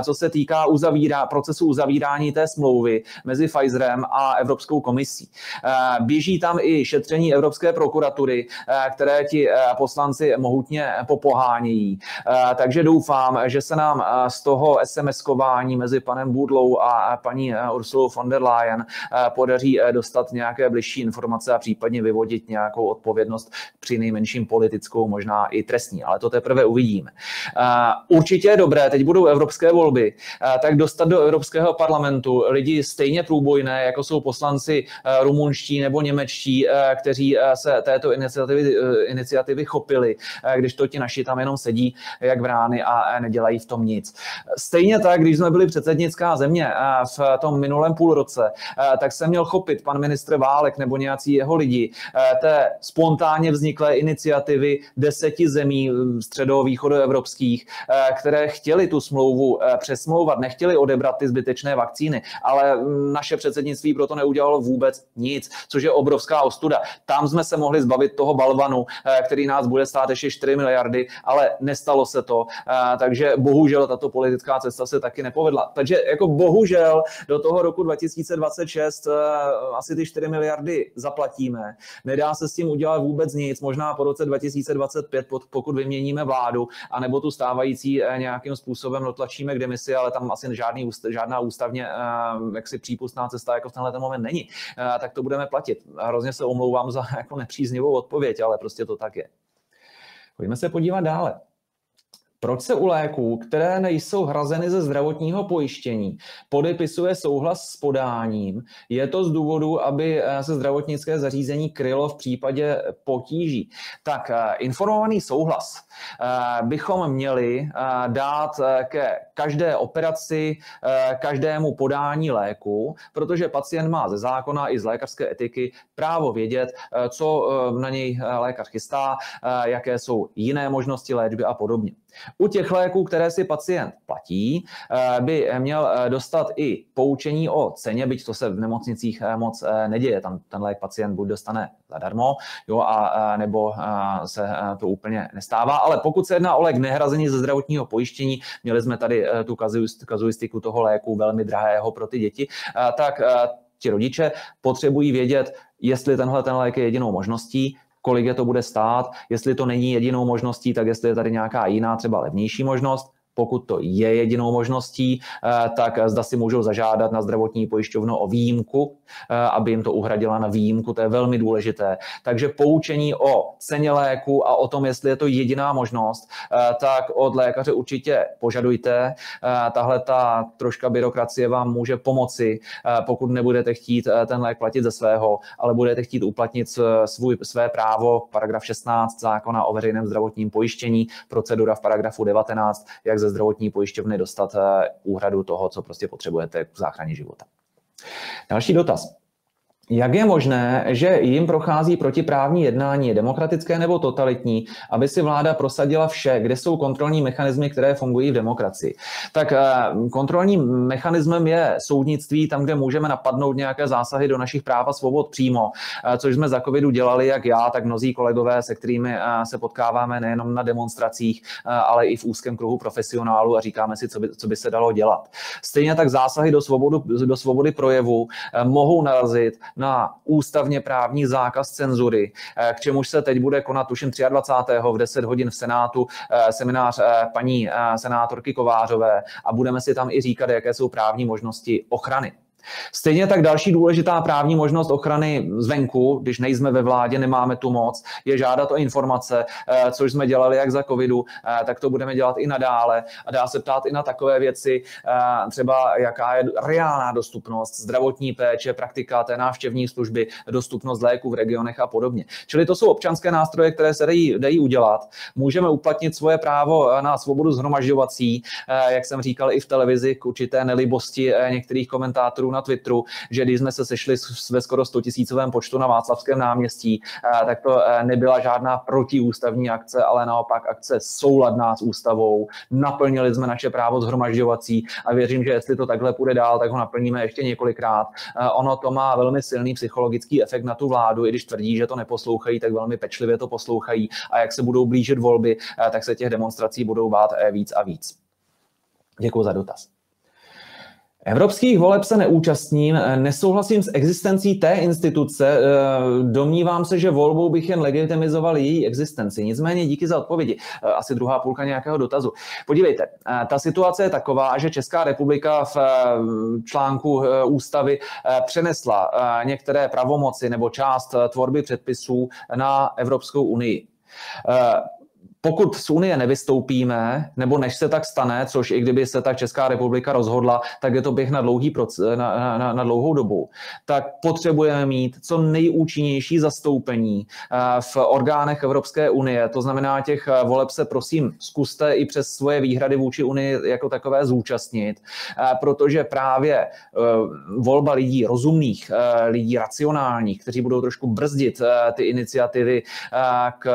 co se týká uzavírá, procesu uzavírání té smlouvy mezi Pfizerem a Evropskou komisí. Běží tam i šetření Evropské prokuratury, které ti poslanci mohutně popohánějí. Takže doufám, že se nám z toho SMS-kování mezi panem Budlou a paní eh, Ursulou von der Leyen eh, podaří eh, dostat nějaké bližší informace a případně vyvodit nějakou odpovědnost při nejmenším politickou, možná i trestní, ale to teprve uvidíme. Určitě je dobré, teď budou evropské volby, tak dostat do Evropského parlamentu lidi stejně průbojné, jako jsou poslanci rumunští nebo němečtí, kteří se této iniciativy, iniciativy chopili, když to ti naši tam jenom sedí jak vrány a nedělají v tom nic. Stejně tak, když jsme byli předsednická země v tom minulém půlroce, tak se měl chopit pan ministr Válek nebo nějací jeho lidi té spontánně vzniklé iniciativy deseti zemí středo-východoevropských, které chtěli tu smlouvu přesmlouvat, nechtěli odebrat ty zbytečné vakcíny, ale naše předsednictví proto neudělalo vůbec nic, což je obrovská ostuda. Tam jsme se mohli zbavit toho balvanu, který nás bude stát ještě 4 miliardy, ale nestalo se to. Takže bohužel tato politická cesta se taky nepovedla. Takže jako bohužel do toho roku 2026 eh, asi ty 4 miliardy zaplatíme. Nedá se s tím udělat vůbec nic, možná po roce 2025, pokud vyměníme vládu, anebo tu stávající eh, nějakým způsobem dotlačíme k demisi, ale tam asi žádný, žádná ústavně eh, jaksi přípustná cesta jako v tenhle ten moment není. Tak to budeme platit. Hrozně se omlouvám za jako nepříznivou odpověď, ale prostě to tak je. Pojďme se podívat dále. Proč se u léků, které nejsou hrazeny ze zdravotního pojištění, podepisuje souhlas s podáním? Je to z důvodu, aby eh, se zdravotnické zařízení krylo v případě potíží. Tak eh, informovaný souhlas eh, bychom měli dát ke každé operaci, každému podání léku, protože pacient má ze zákona i z lékařské etiky právo vědět, co na něj lékař chystá, jaké jsou jiné možnosti léčby a podobně. U těch léků, které si pacient platí, eh, by měl eh, dostat i poučení o ceně, byť to se v nemocnicích eh, moc neděje. Tam ten lék pacient buď dostane zadarmo, jo, a, nebo se to úplně nestává. Ale pokud se jedná o lék nehrazení ze zdravotního pojištění, měli jsme tady tu kazuistiku toho léku velmi drahého pro ty děti, tak ti rodiče potřebují vědět, jestli tenhle ten lék je jedinou možností, kolik je to bude stát, jestli to není jedinou možností, tak jestli je tady nějaká jiná, třeba levnější možnost pokud to je jedinou možností, eh, tak zda si můžou zažádat na zdravotní pojišťovnu o výjimku, eh, aby jim to uhradila na výjimku, to je velmi důležité. Takže poučení o ceně léku a o tom, jestli je to jediná možnost, eh, tak od lékaře určitě požadujte. Tahle ta troška byrokracie vám může pomoci, pokud nebudete chtít ten lék platit ze svého, ale budete chtít uplatnit svůj, své právo, paragraf 16 zákona o veřejném zdravotním pojištění, procedura v paragrafu 19, jak ze ze zdravotní pojišťovny dostat eh, úhradu toho, co prostě potřebujete k záchraně života. Další dotaz. Jak je možné, že jim prochází protiprávní jednání, demokratické nebo totalitní, aby si vláda prosadila vše, kde jsou kontrolní mechanismy, které fungují v demokracii? Tak eh, kontrolním mechanismem je soudnictví, tam, kde můžeme napadnout nějaké zásahy do našich práv a svobod přímo, eh, což jsme za covidu dělali, jak já, tak mnozí kolegové, se kterými eh, se potkáváme nejenom na demonstracích, ale i v úzkém kruhu profesionálů a říkáme si, co by, co by se dalo dělat. Stejně tak zásahy do, svobodu, do svobody projevu mohou narazit na ústavně právní zákaz cenzury, eh, k čemuž se teď bude konat tuším 23. v 10 hodin v Senátu eh, seminář eh, paní senátorky Kovářové a budeme si tam i říkat, jaké jsou právní možnosti ochrany. Stejně tak další důležitá právní možnost ochrany zvenku, když nejsme ve vládě, nemáme tu moc, je žádat o informace, eh, což jsme dělali jak za covidu, eh, tak to budeme dělat i nadále. A dá se ptát i na takové věci, eh, třeba jaká je reálná dostupnost zdravotní péče, praktika té návštěvní služby, dostupnost léku v regionech a podobně. Čili to jsou občanské nástroje, které se dají, dají udělat. Můžeme uplatnit svoje právo na svobodu zhromažďovací, jak jsem říkal i v televizi, k určité nelibosti některých komentátorů na Twitteru, že když jsme se sešli ve skoro 100 tisícovém počtu na Václavském náměstí, eh, tak to eh, nebyla žádná protiústavní akce, ale naopak akce souladná s ústavou. Naplnili jsme naše právo zhromažďovací a věřím, že jestli to takhle půjde dál, tak ho naplníme ještě několikrát. Eh, ono to má velmi silný psychologický efekt na tu vládu, i když tvrdí, že to neposlouchají, tak velmi pečlivě to poslouchají a jak se budou blížit volby, tak se těch demonstrací budou bát víc a víc. Děkuji za dotaz. Evropských voleb se neúčastním, eh, nesouhlasím s existencí té instituce, eh, domnívám se, že volbou bych jen legitimizoval její existenci. Nicméně díky za odpovědi. Eh, asi druhá půlka nějakého dotazu. Podívejte, ta situace je taková, že Česká republika v článku ústavy přenesla některé pravomoci nebo část tvorby předpisů na Evropskou unii pokud z Unie nevystoupíme, nebo než se tak stane, což i kdyby se tak Česká republika rozhodla, tak je to běh na, dlouhý proces, na, na, na dlouhou dobu, tak potřebujeme mít co nejúčinnější zastoupení eh, v orgánech Evropské unie. To znamená, těch eh, voleb se prosím zkuste i přes svoje výhrady vůči Unii jako takové zúčastnit, eh, protože právě volba lidí rozumných, lidí racionálních, kteří budou trošku brzdit ty iniciativy k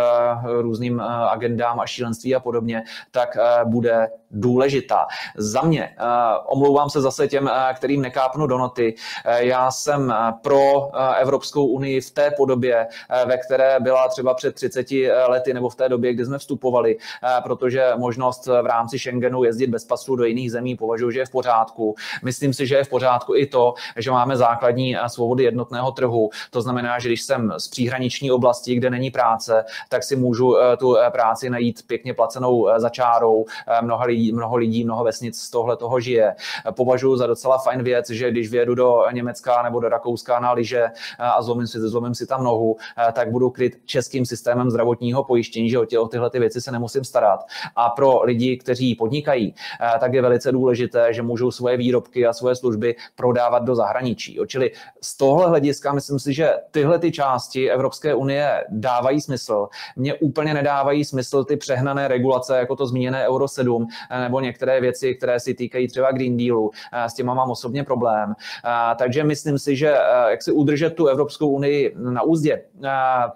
různým agendám, agendám a šílenství a podobně, tak eh, bude důležitá. Za mě, eh, omlouvám se zase těm, eh, kterým nekápnu do noty, já jsem pro Evropskou unii v té podobě, ve které byla třeba před 30 lety nebo v té době, kdy jsme vstupovali, protože možnost v rámci Schengenu jezdit bez pasu do jiných zemí považuji, že je v pořádku. Myslím si, že je v pořádku i to, že máme základní svobody jednotného trhu. To znamená, že když jsem z příhraniční oblasti, kde není práce, tak si můžu tu práci najít pěkně placenou eh, za čárou. Eh, mnoho lidí, mnoho lidí, mnoho vesnic z tohle toho žije. Považuji za docela fajn věc, že když vyjedu do Německa nebo do Rakouska na lyže eh, a zlomím si, zlomím si tam nohu, tak budu kryt českým systémem zdravotního pojištění, že o, tě, o tyhle ty věci se nemusím starat. A pro lidi, kteří podnikají, tak je velice důležité, že můžou svoje výrobky a svoje služby prodávat do zahraničí. Čili z tohle hlediska myslím si, že tyhle ty části Evropské unie dávají smysl. Mně úplně nedávají smysl ty přehnané regulace, jako to zmíněné Euro 7, eh, nebo některé věci, které si týkají třeba Green Dealu. Eh, s těma mám osobně problém. Eh, takže myslím si, že jak si udržet tu Evropskou unii na úzdě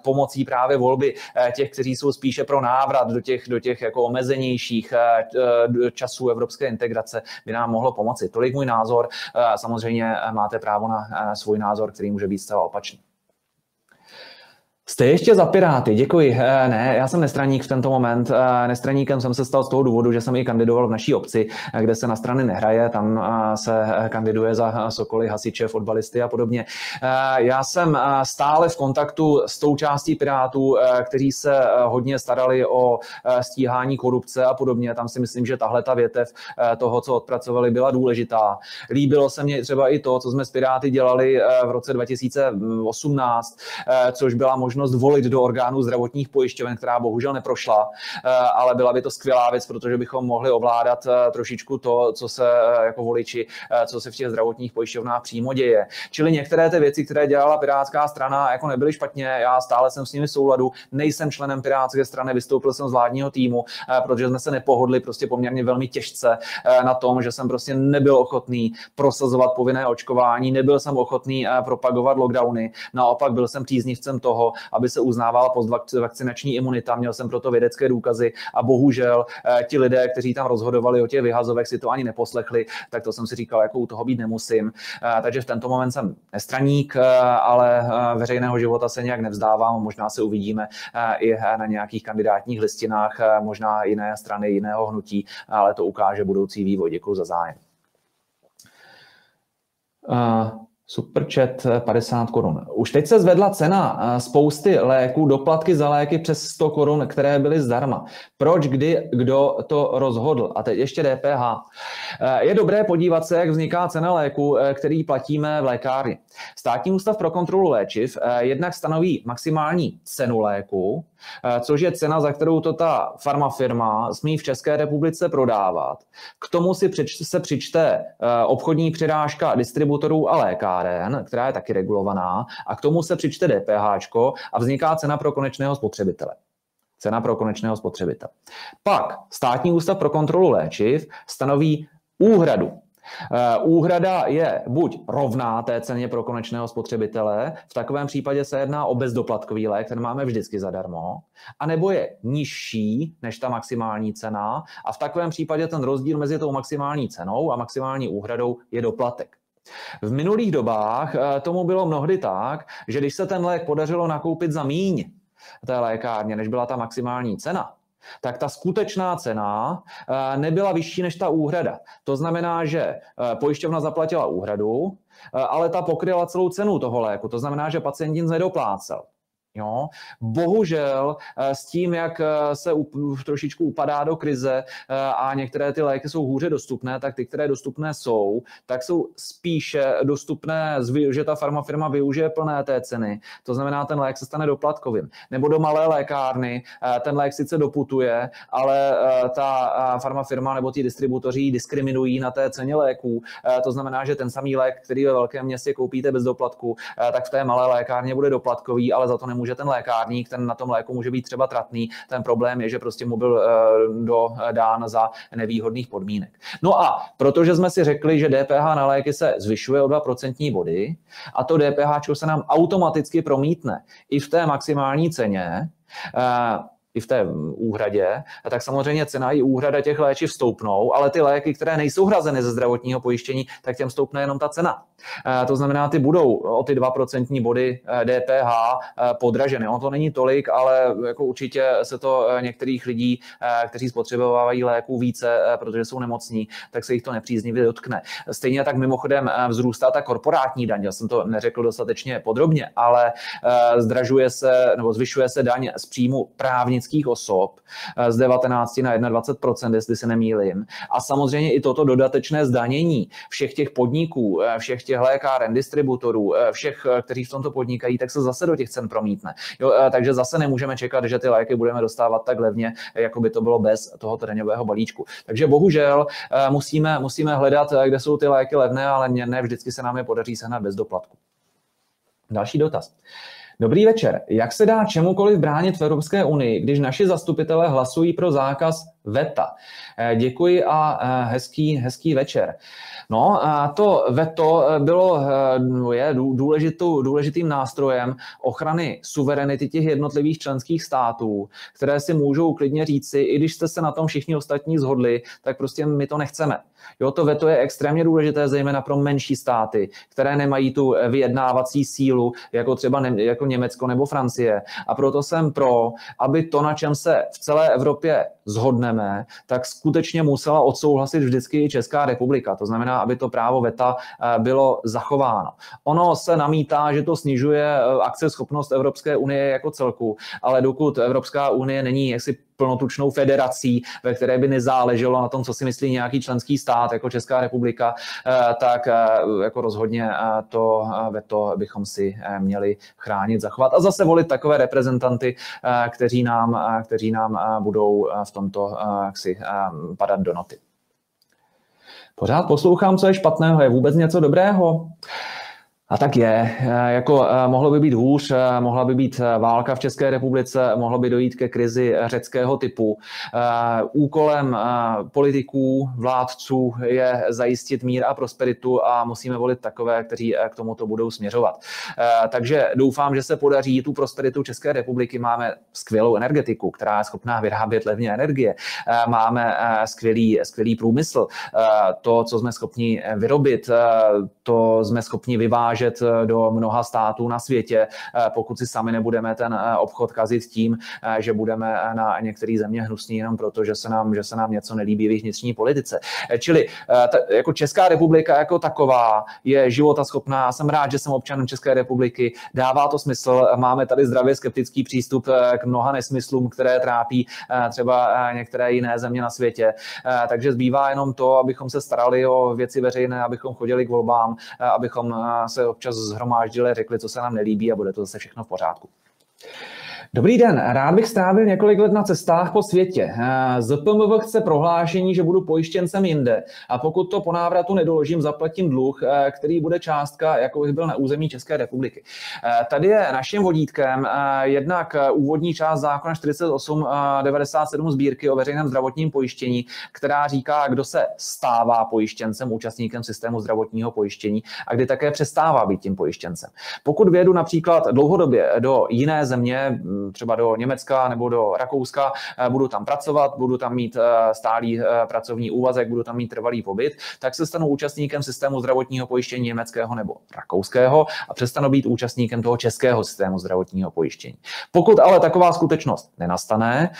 pomocí právě volby těch, kteří jsou spíše pro návrat do těch, do těch jako omezenějších časů evropské integrace, by nám mohlo pomoci. Tolik můj názor. Samozřejmě máte právo na svůj názor, který může být zcela opačný. Jste ještě za Piráty, děkuji. Eh, ne, já jsem nestraník v tento moment. Eh, nestraníkem jsem se stal z toho důvodu, že jsem i kandidoval v naší obci, eh, kde se na strany nehraje. Tam se kandiduje za Sokoly, hasiče, fotbalisty a podobně. Já jsem stále v kontaktu s tou částí Pirátů, kteří se hodně starali o stíhání korupce a podobně. Tam si myslím, že tahle ta větev toho, co odpracovali, byla důležitá. Líbilo se mně třeba i to, co jsme s Piráty dělali v roce 2018, což byla možnost možnost volit do orgánů zdravotních pojišťoven, která bohužel neprošla, ale byla by to skvělá věc, protože bychom mohli ovládat trošičku to, co se jako voliči, co se v těch zdravotních pojišťovnách přímo děje. Čili některé ty věci, které dělala Pirátská strana, jako nebyly špatně, já stále jsem s nimi souladu, nejsem členem Pirátské strany, vystoupil jsem z vládního týmu, protože jsme se nepohodli prostě poměrně velmi těžce na tom, že jsem prostě nebyl ochotný prosazovat povinné očkování, nebyl jsem ochotný propagovat lockdowny, naopak byl jsem příznivcem toho, aby se uznávala postvakcinační imunita, měl jsem proto vědecké důkazy a bohužel ti lidé, kteří tam rozhodovali o těch vyhazovech, si to ani neposlechli, tak to jsem si říkal, jako u toho být nemusím. Takže v tento moment jsem nestraník, ale veřejného života se nějak nevzdávám, možná se uvidíme i na nějakých kandidátních listinách, možná jiné strany, jiného hnutí, ale to ukáže budoucí vývoj. Děkuji za zájem. Superchat 50 korun. Už teď se zvedla cena spousty léků, doplatky za léky přes 100 korun, které byly zdarma. Proč, kdy, kdo to rozhodl? A teď ještě DPH. Je dobré podívat se, jak vzniká cena léku, který platíme v lékárně. Státní ústav pro kontrolu léčiv jednak stanoví maximální cenu léku, Eh, což je cena, za kterou to ta farmafirma smí v České republice prodávat. K tomu si přič, se přičte eh, obchodní přirážka distributorů a lékáren, která je taky regulovaná, a k tomu se přičte DPH a vzniká cena pro konečného spotřebitele. Cena pro konečného spotřebitele. Pak státní ústav pro kontrolu léčiv stanoví úhradu Eh, úhrada je buď rovná té ceně pro konečného spotřebitele, v takovém případě se jedná o bezdoplatkový lék, ten máme vždycky zadarmo, anebo je nižší než ta maximální cena a v takovém případě ten rozdíl mezi tou maximální cenou a maximální úhradou je doplatek. V minulých dobách eh, tomu bylo mnohdy tak, že když se ten lék podařilo nakoupit za míň té lékárně, než byla ta maximální cena, tak ta skutečná cena eh, nebyla vyšší než ta úhrada. To znamená, že eh, pojišťovna zaplatila úhradu, ale ta pokryla celou cenu toho léku. To znamená, že pacient nic nedoplácel. Jo? Bohužel eh, s tím, jak eh, se trošičku upadá do krize eh, a některé ty léky jsou hůře dostupné, tak ty, které dostupné jsou, tak jsou spíše dostupné, že ta farmafirma využije plné té ceny. To znamená, ten lék se stane doplatkovým. Nebo do malé lékárny ten lék sice doputuje, ale ta farmafirma nebo ti distributoři diskriminují na té ceně léků. To znamená, že ten samý lék, který ve velkém městě koupíte bez doplatku, tak v té malé lékárně bude doplatkový, ale za to nemůže může ten lékárník, ten na tom léku může být třeba tratný. Ten problém je, že prostě mu byl eh, do, eh, za nevýhodných podmínek. No a protože jsme si řekli, že DPH na léky se zvyšuje o 2% body a to DPH se nám automaticky promítne i v té maximální ceně, eh, i v té úhradě, tak samozřejmě cena i úhrada těch léčiv stoupnou, ale ty léky, které nejsou hrazeny ze zdravotního pojištění, tak těm stoupne jenom ta cena. Eh, to znamená, ty budou o ty 2% body DPH eh, eh, podraženy. Ono to není tolik, ale jako určitě se to některých lidí, kteří spotřebovávají léků více, protože jsou nemocní, tak se jich to nepříznivě dotkne. Stejně tak mimochodem vzrůstá ta korporátní daň. Já jsem to neřekl dostatečně podrobně, ale zdražuje se nebo zvyšuje se daň z příjmu právnických osob z 19 na 21%, jestli se nemýlím. A samozřejmě i toto dodatečné zdanění všech těch podniků, všech těch lékáren, distributorů, eh, všech, eh, kteří v tomto podnikají, tak se zase do těch cen promítne. Jo, eh, takže zase nemůžeme čekat, že ty léky budeme dostávat tak levně, jako by to bylo bez toho daňového balíčku. Takže bohužel musíme, musíme hledat, kde jsou ty léky levné, ale ne vždycky se nám je podaří sehnat bez doplatku. Další dotaz. Dobrý večer. Jak se dá čemukoliv bránit v Evropské unii, když naši zastupitelé hlasují pro zákaz VETA? Děkuji a hezký, hezký večer. No a to veto eh, bylo eh, je důležitou, důležitým nástrojem ochrany suverenity těch jednotlivých členských států, které si můžou klidně říci, i když jste se na tom všichni ostatní zhodli, tak prostě my to nechceme. Jo, to veto je extrémně důležité, zejména pro menší státy, které nemají tu vyjednávací sílu, jako třeba ne, jako Německo nebo Francie. A proto jsem pro, aby to, na čem se v celé Evropě zhodneme, tak skutečně musela odsouhlasit vždycky i Česká republika. To znamená, aby to právo VETA bylo zachováno. Ono se namítá, že to snižuje akceschopnost Evropské unie jako celku, ale dokud Evropská unie není jaksi plnotučnou federací, ve které by nezáleželo na tom, co si myslí nějaký členský stát, jako Česká republika, eh, tak eh, jako rozhodně eh, to veto bychom si měli chránit, zachovat a zase volit takové reprezentanty, kteří nám, kteří nám budou v tomto jaksi padat do noty. Pořád poslouchám, co je špatného. Je vůbec něco dobrého? A tak je. Eh, jako eh, mohlo by být hůř, eh, mohla by být válka v České republice, mohlo by dojít ke krizi řeckého typu. Úkolem politiků, vládců je zajistit mír a prosperitu a musíme volit takové, kteří k tomuto budou směřovat. Takže doufám, že se podaří tu prosperitu České republiky. Máme skvělou energetiku, která je schopná vyrábět levně energie. Máme skvělý, skvělý průmysl. To, co jsme schopni vyrobit, to jsme schopni vyvážet vyvážet eh, do mnoha států na světě, eh, pokud si sami nebudeme ten eh, obchod kazit tím, že budeme na některé země hnusní jenom proto, že se nám, že se nám něco nelíbí v jejich vnitřní politice. Čili ta, jako Česká republika jako taková je života schopná. Jsem rád, že jsem občanem České republiky. Dává to smysl. Máme tady zdravě skeptický přístup k mnoha nesmyslům, které trápí třeba některé jiné země na světě. Takže zbývá jenom to, abychom se starali o věci veřejné, abychom chodili k volbám, abychom se občas zhromáždili, řekli, co se nám nelíbí a bude to zase všechno v pořádku. Dobrý den, rád bych strávil několik let na cestách po světě. Eh, ZPMV chce prohlášení, že budu pojištěncem jinde a pokud to po návratu nedoložím, zaplatím dluh, eh, který bude částka, jako bych byl na území České republiky. Eh, tady je naším vodítkem jednak úvodní část zákona 4897 sbírky o veřejném zdravotním pojištění, která říká, kdo se stává pojištěncem, účastníkem systému zdravotního pojištění a kdy také přestává být tím pojištěncem. Pokud vědu například dlouhodobě do jiné země, třeba do Německa nebo do Rakouska, eh, budu tam pracovat, budu tam mít eh, stálý eh, pracovní úvazek, budu tam mít trvalý pobyt, tak se stanu účastníkem systému zdravotního pojištění německého nebo rakouského a přestanu být účastníkem toho českého systému zdravotního pojištění. Pokud ale taková skutečnost nenastane,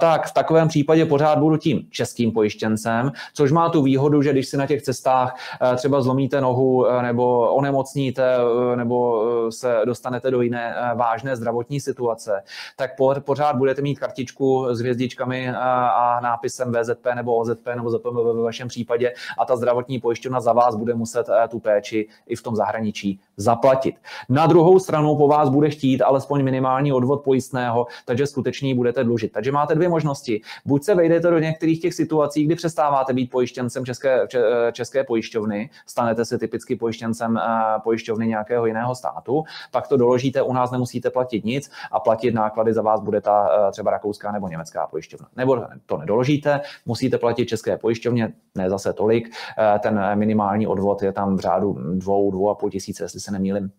tak v takovém případě pořád budu tím českým pojištěncem, což má tu výhodu, že když si na těch cestách třeba zlomíte nohu nebo onemocníte nebo se dostanete do jiné vážné zdravotní situace, tak pořád budete mít kartičku s hvězdičkami a nápisem VZP nebo OZP nebo ZPM ve vašem případě a ta zdravotní pojišťovna za vás bude muset eh, tu péči i v tom zahraničí zaplatit. Na druhou stranu po vás bude chtít alespoň minimální odvod pojistného, takže skutečně budete dlužit. Takže máte dvě možnosti. Buď se vejdete do některých těch situací, kdy přestáváte být pojištěncem české, eh, české pojišťovny, stanete se typicky pojištěncem eh, pojišťovny nějakého jiného státu, pak to doložíte, u nás nemusíte platit nic a platit náklady za vás bude ta eh, třeba rakouská nebo německá pojišťovna. Nebo to nedoložíte, musíte platit české pojišťovně, ne zase tolik, ten minimální odvod je tam v řádu dvou, dvou a půl tisíce, jestli se nemýlim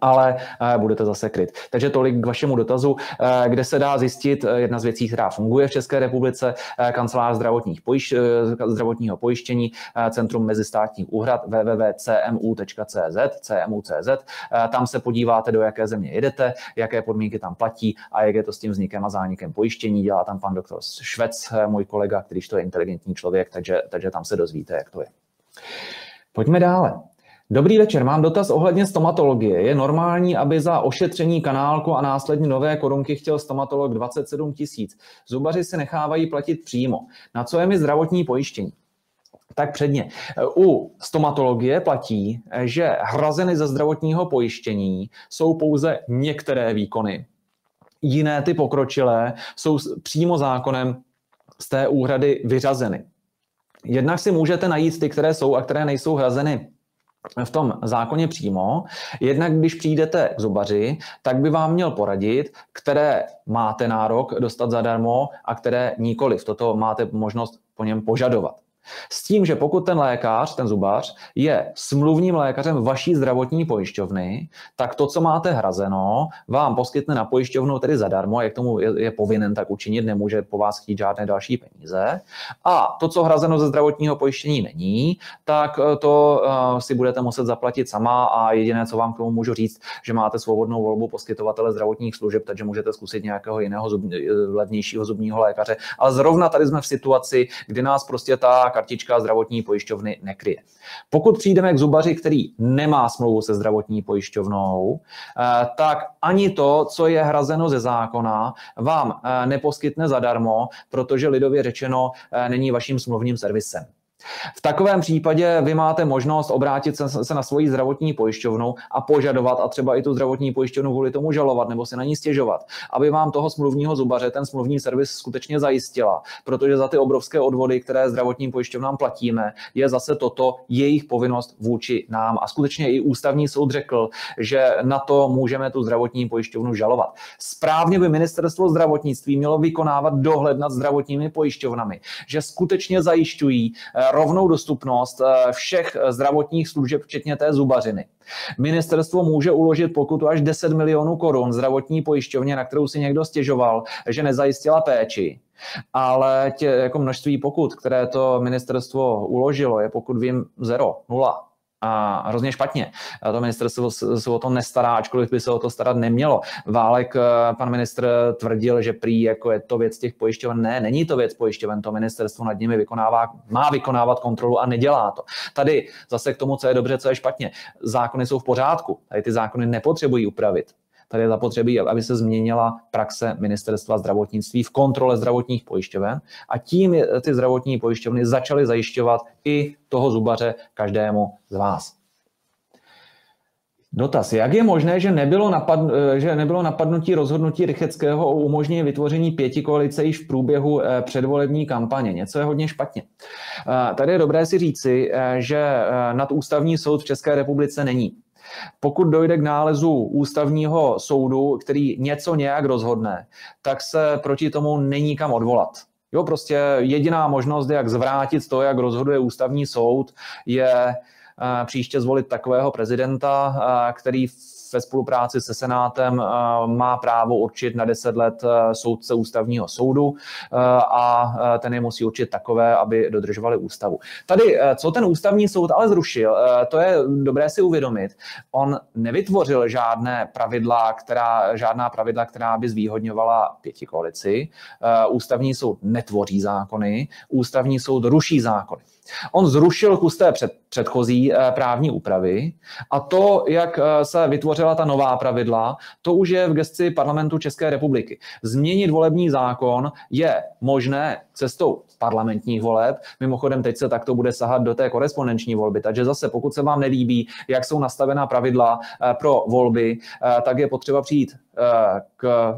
ale eh, budete zase kryt. Takže tolik k vašemu dotazu, eh, kde se dá zjistit eh, jedna z věcí, která funguje v České republice, kancelář zdravotních pojiš, zdravotního pojištění, Centrum mezistátních úhrad www.cmu.cz, cmu.cz. Tam se podíváte, do jaké země jedete, jaké podmínky tam platí a jak je to s tím vznikem a zánikem pojištění. Dělá tam pan doktor Švec, můj kolega, když to je inteligentní člověk, takže, takže tam se dozvíte, jak to je. Pojďme dále. Dobrý večer, mám dotaz ohledně stomatologie. Je normální, aby za ošetření kanálku a následně nové korunky chtěl stomatolog 27 tisíc. Zubaři se nechávají platit přímo. Na co je mi zdravotní pojištění? Tak předně. U stomatologie platí, že hrazeny ze zdravotního pojištění jsou pouze některé výkony. Jiné ty pokročilé jsou přímo zákonem z té úhrady vyřazeny. Jednak si můžete najít ty, které jsou a které nejsou hrazeny v tom zákoně přímo. Jednak když přijdete k zubaři, tak by vám měl poradit, které máte nárok dostat zadarmo a které nikoliv. Toto máte možnost po něm požadovat. S tím, že pokud ten lékař, ten zubař, je smluvním lékařem vaší zdravotní pojišťovny, tak to, co máte hrazeno, vám poskytne na pojišťovnu tedy zadarmo, jak tomu je, je povinen tak učinit, nemůže po vás chtít žádné další peníze. A to, co hrazeno ze zdravotního pojištění není, tak eh, to uh, si budete muset zaplatit sama a jediné, co vám k tomu můžu říct, že máte svobodnou volbu poskytovatele zdravotních služeb, takže můžete zkusit nějakého jiného zub, levnějšího zubního lékaře. Ale zrovna tady jsme v situaci, kdy nás prostě ta kartička zdravotní pojišťovny nekryje. Pokud přijdeme k zubaři, který nemá smlouvu se zdravotní pojišťovnou, eh, tak ani to, co je hrazeno ze zákona, vám eh, neposkytne zadarmo, protože lidově řečeno eh, není vaším smluvním servisem. V takovém případě vy máte možnost obrátit se, na svoji zdravotní pojišťovnu a požadovat a třeba i tu zdravotní pojišťovnu kvůli tomu žalovat nebo se na ní stěžovat, aby vám toho smluvního zubaře ten smluvní servis skutečně zajistila, protože za ty obrovské odvody, které zdravotním pojišťovnám platíme, je zase toto jejich povinnost vůči nám. A skutečně i ústavní soud řekl, že na to můžeme tu zdravotní pojišťovnu žalovat. Správně by ministerstvo zdravotnictví mělo vykonávat dohled nad zdravotními pojišťovnami, že skutečně zajišťují eh, rovnou dostupnost eh, všech zdravotních služeb, včetně té zubařiny. Ministerstvo může uložit pokutu až 10 milionů korun zdravotní pojišťovně, na kterou si někdo stěžoval, že nezajistila péči. Ale tě, jako množství pokut, které to ministerstvo uložilo, je pokud vím zero, nula a hrozně špatně. To ministerstvo se o to nestará, ačkoliv by se o to starat nemělo. Válek, eh, pan ministr tvrdil, že prý jako je to věc těch pojišťoven. Ne, není to věc pojišťoven, to ministerstvo nad nimi vykonává, má vykonávat kontrolu a nedělá to. Tady zase k tomu, co je dobře, co je špatně. Zákony jsou v pořádku, tady ty zákony nepotřebují upravit. Tady je zapotřebí, aby se změnila praxe ministerstva zdravotnictví v kontrole zdravotních pojišťoven a tím ty zdravotní pojišťovny začaly zajišťovat i toho zubaře každému z vás. Dotaz. Jak je možné, že nebylo, napad, že nebylo napadnutí rozhodnutí Rycheckého o umožnění vytvoření pěti koalice již v průběhu eh, předvolební kampaně? Něco je hodně špatně. Eh, tady je dobré si říci, eh, že nadústavní soud v České republice není. Pokud dojde k nálezu ústavního soudu, který něco nějak rozhodne, tak se proti tomu není kam odvolat. Jo, prostě jediná možnost, jak zvrátit to, jak rozhoduje ústavní soud, je příště zvolit takového prezidenta, který ve spolupráci se Senátem má právo určit na 10 let soudce ústavního soudu a ten je musí určit takové, aby dodržovali ústavu. Tady, co ten ústavní soud ale zrušil, to je dobré si uvědomit. On nevytvořil žádné pravidla, která, žádná pravidla, která by zvýhodňovala pěti koalici. Ústavní soud netvoří zákony, ústavní soud ruší zákony. On zrušil kus té před, předchozí eh, právní úpravy a to, jak eh, se vytvořila ta nová pravidla, to už je v gesci parlamentu České republiky. Změnit volební zákon je možné cestou parlamentních voleb. Mimochodem, teď se takto bude sahat do té korespondenční volby. Takže zase, pokud se vám nelíbí, jak jsou nastavená pravidla eh, pro volby, tak je potřeba přijít k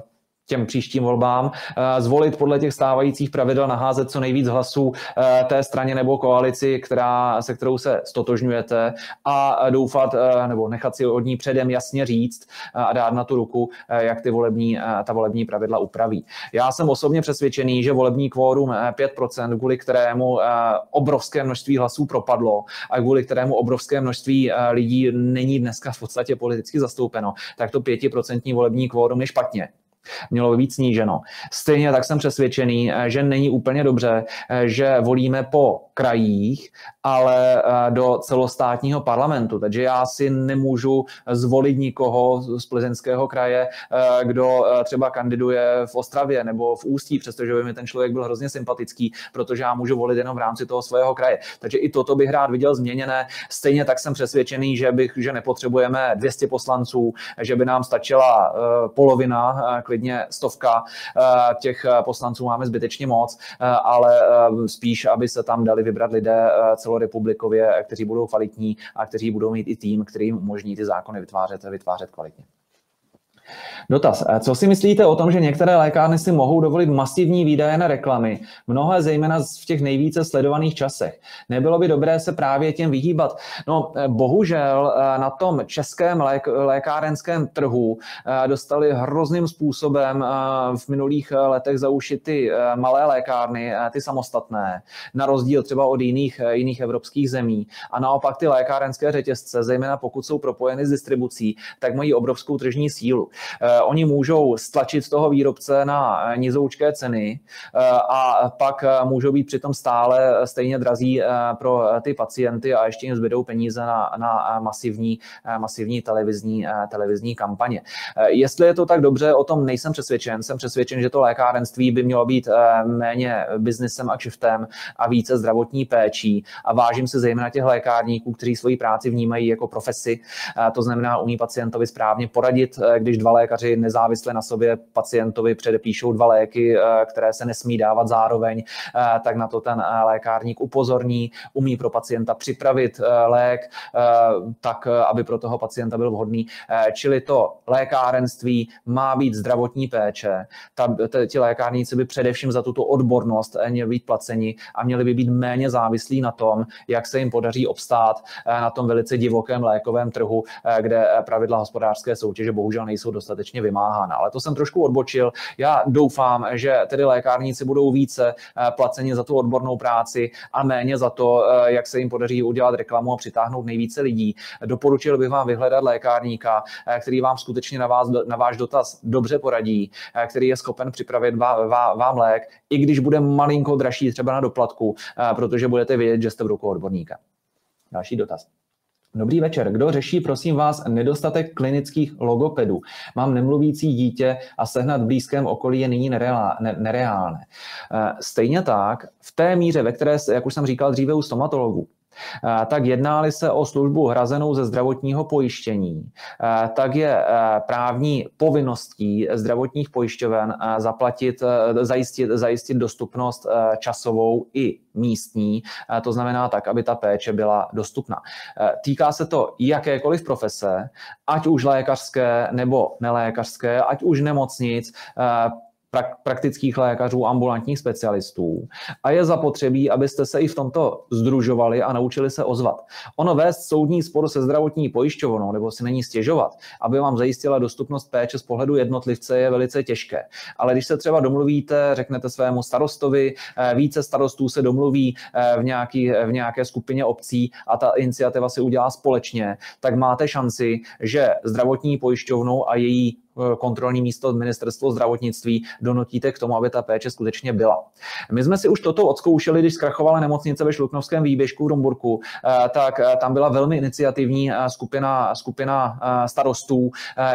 těm příštím volbám, eh, zvolit podle těch stávajících pravidel, naházet co nejvíc hlasů eh, té straně nebo koalici, která, se kterou se stotožňujete a doufat eh, nebo nechat si od ní předem jasně říct a dát na tu ruku, jak ty volební, ta volební pravidla upraví. Já jsem osobně přesvědčený, že volební kvórum 5%, kvůli kterému obrovské množství hlasů propadlo a kvůli kterému obrovské množství lidí není dneska v podstatě politicky zastoupeno, tak to 5% volební kvórum je špatně mělo by být sníženo. Stejně tak jsem přesvědčený, eh, že není úplně dobře, eh, že volíme po krajích, ale eh, do celostátního parlamentu. Takže já si nemůžu zvolit nikoho z plzeňského kraje, kdo třeba kandiduje v Ostravě nebo v Ústí, přestože by mi ten člověk byl hrozně sympatický, protože já můžu volit jenom v rámci toho svého kraje. Takže i toto bych rád viděl změněné. Stejně tak jsem přesvědčený, že, bych, že nepotřebujeme 200 poslanců, že by nám stačila polovina klidně stovka eh, těch eh, poslanců máme zbytečně moc, eh, ale spíš, aby se tam dali vybrat lidé celorepublikově, kteří budou kvalitní a kteří budou mít i tým, který jim umožní ty zákony vytvářet, vytvářet kvalitně. Dotaz. Co si myslíte o tom, že některé lékárny si mohou dovolit masivní výdaje na reklamy, mnohé zejména v těch nejvíce sledovaných časech? Nebylo by dobré se právě těm vyhýbat? No, bohužel na tom českém lék, lékárenském trhu dostali hrozným způsobem v minulých letech za uši ty malé lékárny, ty samostatné, na rozdíl třeba od jiných, jiných evropských zemí. A naopak ty lékárenské řetězce, zejména pokud jsou propojeny s distribucí, tak mají obrovskou tržní sílu. Eh, oni můžou stlačit toho výrobce na nizoučké ceny eh, a pak eh, můžou být přitom stále stejně drazí pro ty pacienty a ještě jim zbydou peníze na, na masivní, masivní televizní, televizní kampaně. Jestli je to tak dobře, o tom nejsem přesvědčen. Jsem přesvědčen, že to lékárenství by mělo být méně biznesem a kšiftem a více zdravotní péčí. A vážím se zejména těch lékárníků, kteří svoji práci vnímají jako profesi. To znamená, umí pacientovi správně poradit, když dva lékaři lékaři nezávisle na sobě pacientovi předepíšou dva léky, eh, které se nesmí dávat zároveň, eh, tak na to ten eh, lékárník upozorní, umí pro pacienta připravit lék tak, aby pro toho pacienta byl vhodný. Čili to lékárenství má být zdravotní péče. Ta, ti lékárníci by především za tuto odbornost měli být placeni a měli by být méně závislí na tom, jak se jim podaří obstát na tom velice divokém lékovém trhu, kde pravidla hospodářské soutěže bohužel nejsou dostatečně vymáhána. Ale to jsem trošku odbočil. Já doufám, že tedy lékárníci budou více eh, placeni za tu odbornou práci a méně za to, eh, jak se jim podaří udělat reklamu a přitáhnout nejvíce lidí. Doporučil bych vám vyhledat lékárníka, eh, který vám skutečně na, vás, na váš dotaz dobře poradí, který je schopen připravit vám lék, i když bude malinko dražší třeba na doplatku, protože budete vědět, že jste v rukou odborníka. Další dotaz. Dobrý večer. Kdo řeší, prosím vás, nedostatek klinických logopedů? Mám nemluvící dítě a sehnat v blízkém okolí je nyní nereálné. Eh, stejně tak, v té míře, ve které, jak už jsem říkal dříve u stomatologů, tak jednáli se o službu hrazenou ze zdravotního pojištění, tak je právní povinností zdravotních pojišťoven zaplatit, zajistit, zajistit dostupnost časovou i místní, to znamená tak, aby ta péče byla dostupná. Týká se to jakékoliv profese, ať už lékařské nebo nelékařské, ať už nemocnic, praktických lékařů, ambulantních specialistů. A je zapotřebí, abyste se i v tomto združovali a naučili se ozvat. Ono vést soudní spor se zdravotní pojišťovnou nebo si není stěžovat, aby vám zajistila dostupnost péče z pohledu jednotlivce, je velice těžké. Ale když se třeba domluvíte, řeknete svému starostovi, eh, více starostů se domluví eh, v, nějaký, v nějaké skupině obcí a ta iniciativa si udělá společně, tak máte šanci, že zdravotní pojišťovnou a její kontrolní místo ministerstvo zdravotnictví donutíte k tomu, aby ta péče skutečně byla. My jsme si už toto odzkoušeli, když zkrachovala nemocnice ve Šluknovském výběžku v Domburku, eh, tak eh, tam byla velmi iniciativní skupina, skupina starostů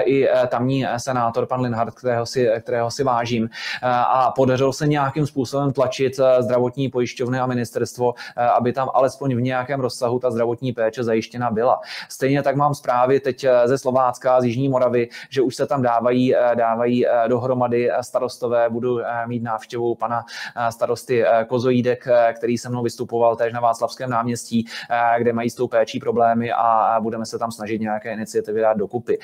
i tamní senátor, pan Linhard, kterého si, kterého si vážím. A podařilo se nějakým způsobem tlačit zdravotní pojišťovny a ministerstvo, aby tam alespoň v nějakém rozsahu ta zdravotní péče zajištěna byla. Stejně tak mám zprávy teď ze Slovácka, z Jižní Moravy, že už se tam dávají, eh, dávají eh, dohromady eh, starostové. Budu mít návštěvu pana starosty Kozojídek, který se mnou vystupoval též na Václavském náměstí, kde mají s tou péčí problémy a budeme se tam snažit nějaké iniciativy dát dokupy.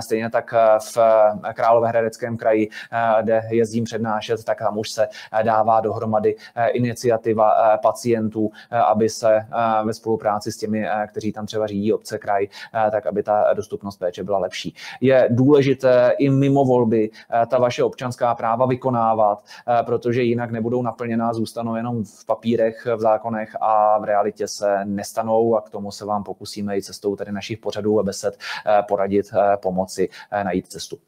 Stejně tak v Královéhradeckém kraji, kde jezdím přednášet, tak tam už se dává dohromady iniciativa pacientů, aby se ve spolupráci s těmi, kteří tam třeba řídí obce, kraj, tak aby ta dostupnost péče byla lepší. Je důležité i mimo volby eh, ta vaše občanská práva vykonávat, eh, protože jinak nebudou naplněná, zůstanou jenom v papírech, v zákonech a v realitě se nestanou a k tomu se vám pokusíme i cestou tady našich pořadů a besed eh, poradit, pomoci najít cestu.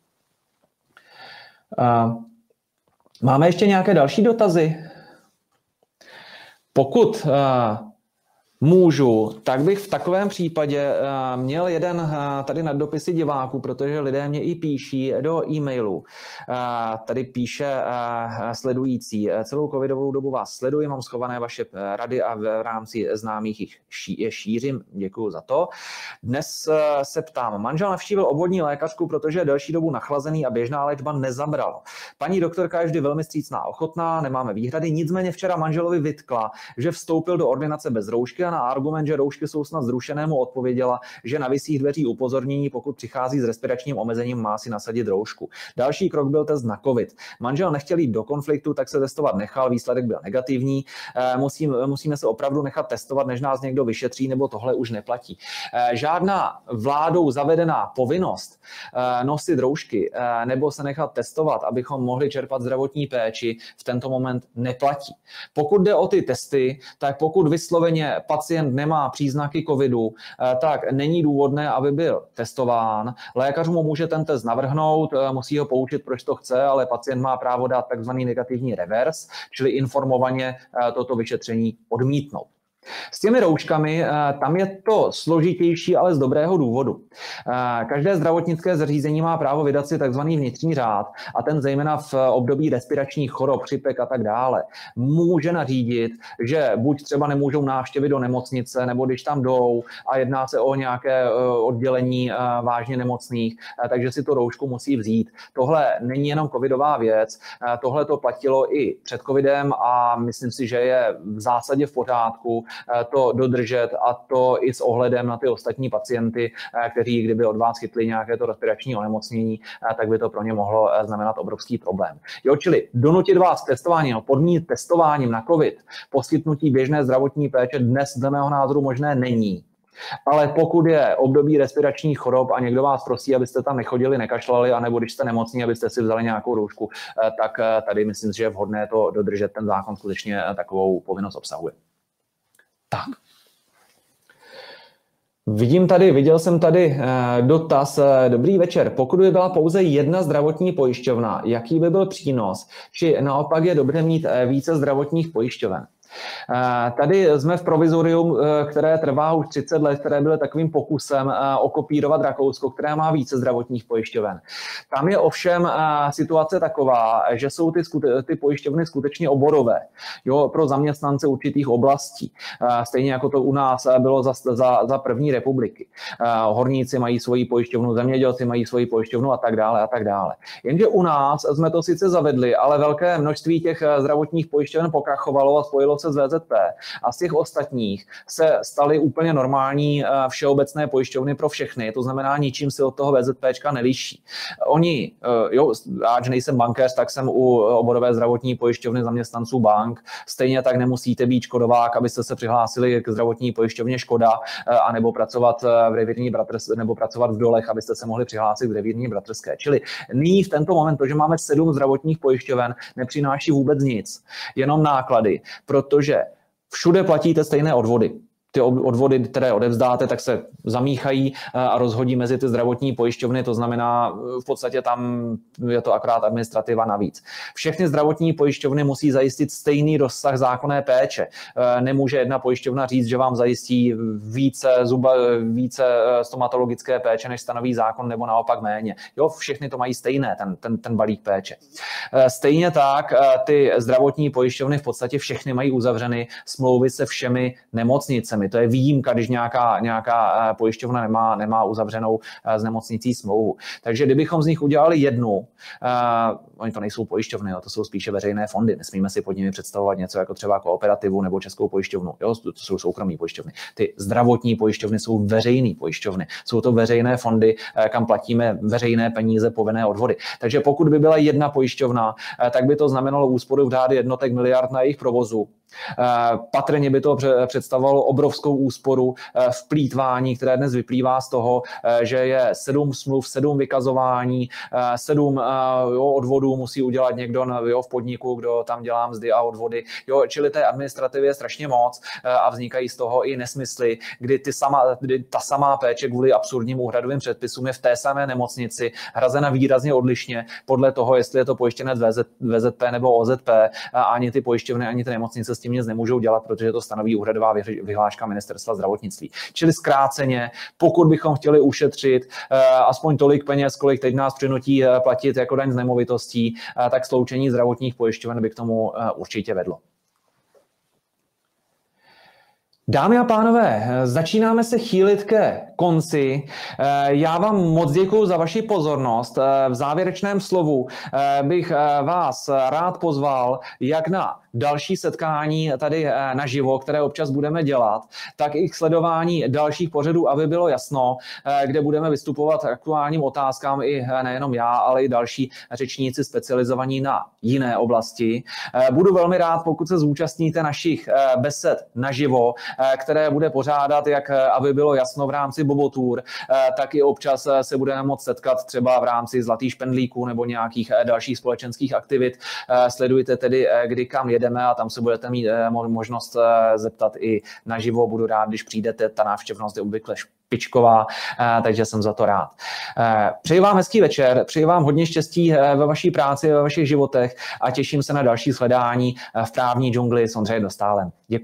Máme ještě nějaké další dotazy? Pokud můžu, tak bych v takovém případě uh, měl jeden uh, tady na dopisy diváků, protože lidé mě i píší do e-mailu. Uh, tady píše sledující, celou covidovou dobu vás sleduji, mám schované vaše rady a v rámci známých jich ší, šířím, děkuji za to. Dnes se ptám, manžel navštívil obvodní lékařku, protože je delší dobu nachlazený a běžná léčba nezabralo. Paní doktorka je vždy velmi střícná, ochotná, nemáme výhrady, nicméně včera manželovi vytkla, že vstoupil do ordinace bez roušky na argument, že roušky jsou snad zrušenému odpověděla, že na vysích dveří upozornění, pokud přichází s respiračním omezením, má si nasadit roušku. Další krok byl test na COVID. Manžel nechtěl jít do konfliktu, tak se testovat nechal, výsledek byl negativní. Eh, musím, musíme se opravdu nechat testovat, než nás někdo vyšetří, nebo tohle už neplatí. Eh, žádná vládou zavedená povinnost eh, nosit roušky nebo se nechat testovat, abychom mohli čerpat zdravotní péči, v tento moment neplatí. Pokud jde o ty testy, tak pokud vysloveně pacient nemá příznaky covidu, tak není důvodné, aby byl testován. Lékař mu může ten test navrhnout, musí ho poučit, proč to chce, ale pacient má právo dát takzvaný negativní revers, čili informovaně toto vyšetření odmítnout. S těmi rouškami, eh, tam je to složitější, ale z dobrého důvodu. Eh, každé zdravotnické zařízení má právo vydat si tzv. vnitřní řád a ten zejména v období respiračních chorob, chřipek a tak dále může nařídit, že buď třeba nemůžou návštěvy do nemocnice, nebo když tam jdou a jedná se o nějaké eh, oddělení vážně nemocných, takže si to roušku musí vzít. Tohle není jenom covidová věc, tohle to platilo i před covidem a myslím si, že je v zásadě v pořádku Eh, to dodržet a to i s ohledem na ty ostatní pacienty, eh, kteří kdyby od vás chytli nějaké to respirační onemocnění, eh, tak by to pro ně mohlo znamenat obrovský problém. Jo, čili donutit vás testování, no, podmínit testováním na COVID, poskytnutí běžné zdravotní péče dnes dle mého názoru možné není. Ale pokud je období respiračních chorob a někdo vás prosí, abyste tam nechodili, nekašlali, anebo když jste nemocní, abyste si vzali nějakou roušku, tak tady myslím, že je vhodné to dodržet. Ten zákon skutečně takovou povinnost obsahuje. Tak. Vidím tady, viděl jsem tady eh, dotaz. Eh, dobrý večer. Pokud by byla pouze jedna zdravotní pojišťovna, jaký by byl přínos? Či naopak je dobré mít eh, více zdravotních pojišťoven? Tady jsme v provizorium, eh, které trvá už 30 let, které bylo takovým pokusem eh, okopírovat Rakousko, které má více zdravotních pojišťoven. Tam je ovšem eh, situace taková, že jsou ty, ty pojišťovny skutečně oborové jo, pro zaměstnance určitých oblastí. Stejně jako to u nás bylo za, za, za první republiky. Horníci mají svoji pojišťovnu, zemědělci mají svoji pojišťovnu a tak dále a tak dále. Jenže u nás jsme to sice zavedli, ale velké množství těch zdravotních pojišťoven pokrachovalo a spojilo z VZP a z těch ostatních se staly úplně normální eh, všeobecné pojišťovny pro všechny, to znamená, ničím si od toho VZPčka neliší. Oni, eh, jo, ať nejsem bankéř, tak jsem u oborové zdravotní pojišťovny zaměstnanců bank, stejně tak nemusíte být škodovák, abyste se přihlásili k zdravotní pojišťovně Škoda, eh, anebo pracovat v revírní bratrs, nebo pracovat v dolech, abyste se mohli přihlásit k revírní bratrské. Čili nyní v tento moment to, že máme sedm zdravotních pojišťoven, nepřináší vůbec nic, jenom náklady, protože všude platíte stejné odvody ty odvody, které odevzdáte, tak se zamíchají eh, a rozhodí mezi ty zdravotní pojišťovny, to znamená, eh, v podstatě tam je to akorát administrativa navíc. Všechny zdravotní pojišťovny musí zajistit stejný rozsah zákonné péče. Eh, nemůže jedna pojišťovna říct, že vám zajistí více, zuba, více stomatologické péče, než stanoví zákon, nebo naopak méně. Jo, všechny to mají stejné, ten, ten, ten balík péče. Stejně tak ty zdravotní pojišťovny v podstatě všechny mají uzavřeny smlouvy se všemi nemocnicemi nemocnicemi. To je výjimka, když nějaká, nějaká eh, pojišťovna nemá, nemá uzavřenou s eh, nemocnicí smlouvu. Takže kdybychom z nich udělali jednu, uh, oni to nejsou pojišťovny, jo, to jsou spíše veřejné fondy. Nesmíme si pod nimi představovat něco jako třeba kooperativu nebo českou pojišťovnu. Jo, to jsou soukromí pojišťovny. Ty zdravotní pojišťovny jsou veřejné pojišťovny. Jsou to veřejné fondy, kam platíme veřejné peníze, povinné odvody. Takže pokud by byla jedna pojišťovna, tak by to znamenalo úsporu v řády jednotek miliard na jejich provozu patrně by to představovalo obrovskou úsporu eh, v plítvání, které dnes vyplývá z toho, eh, že je sedm smluv, sedm vykazování, sedm jo, odvodů musí udělat někdo jo, v podniku, kdo tam dělá mzdy a odvody. Jo, čili té administrativy je strašně moc a vznikají z toho i nesmysly, kdy, ty sama, kdy ta samá péče kvůli absurdním úhradovým předpisům je v té samé nemocnici hrazena výrazně odlišně podle toho, jestli je to pojištěnec VZ, VZP nebo OZP a ani ty pojišťovny, ani ty nemocnice tím nic nemůžou dělat, protože to stanoví úhradová vyhláška ministerstva zdravotnictví. Čili zkráceně, pokud bychom chtěli ušetřit uh, aspoň tolik peněz, kolik teď nás přinutí uh, platit jako daň z nemovitostí, uh, tak sloučení zdravotních pojišťoven by k tomu určitě vedlo. Dámy a pánové, začínáme se chýlit ke konci. Já vám moc děkuji za vaši pozornost. V závěrečném slovu bych vás rád pozval jak na další setkání tady naživo, které občas budeme dělat, tak i k sledování dalších pořadů, aby bylo jasno, kde budeme vystupovat aktuálním otázkám i nejenom já, ale i další řečníci specializovaní na jiné oblasti. Budu velmi rád, pokud se zúčastníte našich besed naživo, které bude pořádat, jak aby bylo jasno v rámci Bobotur, tak i občas se budeme moct setkat třeba v rámci Zlatých špendlíků nebo nějakých dalších společenských aktivit. Sledujte tedy, kdy kam jedeme a tam se budete mít možnost zeptat i naživo. Budu rád, když přijdete, ta návštěvnost je obvykle špičková, takže jsem za to rád. Přeji vám hezký večer, přeji vám hodně štěstí ve vaší práci, ve vašich životech a těším se na další sledání v právní džungli s Ondřejem Dostálem. Děkuji.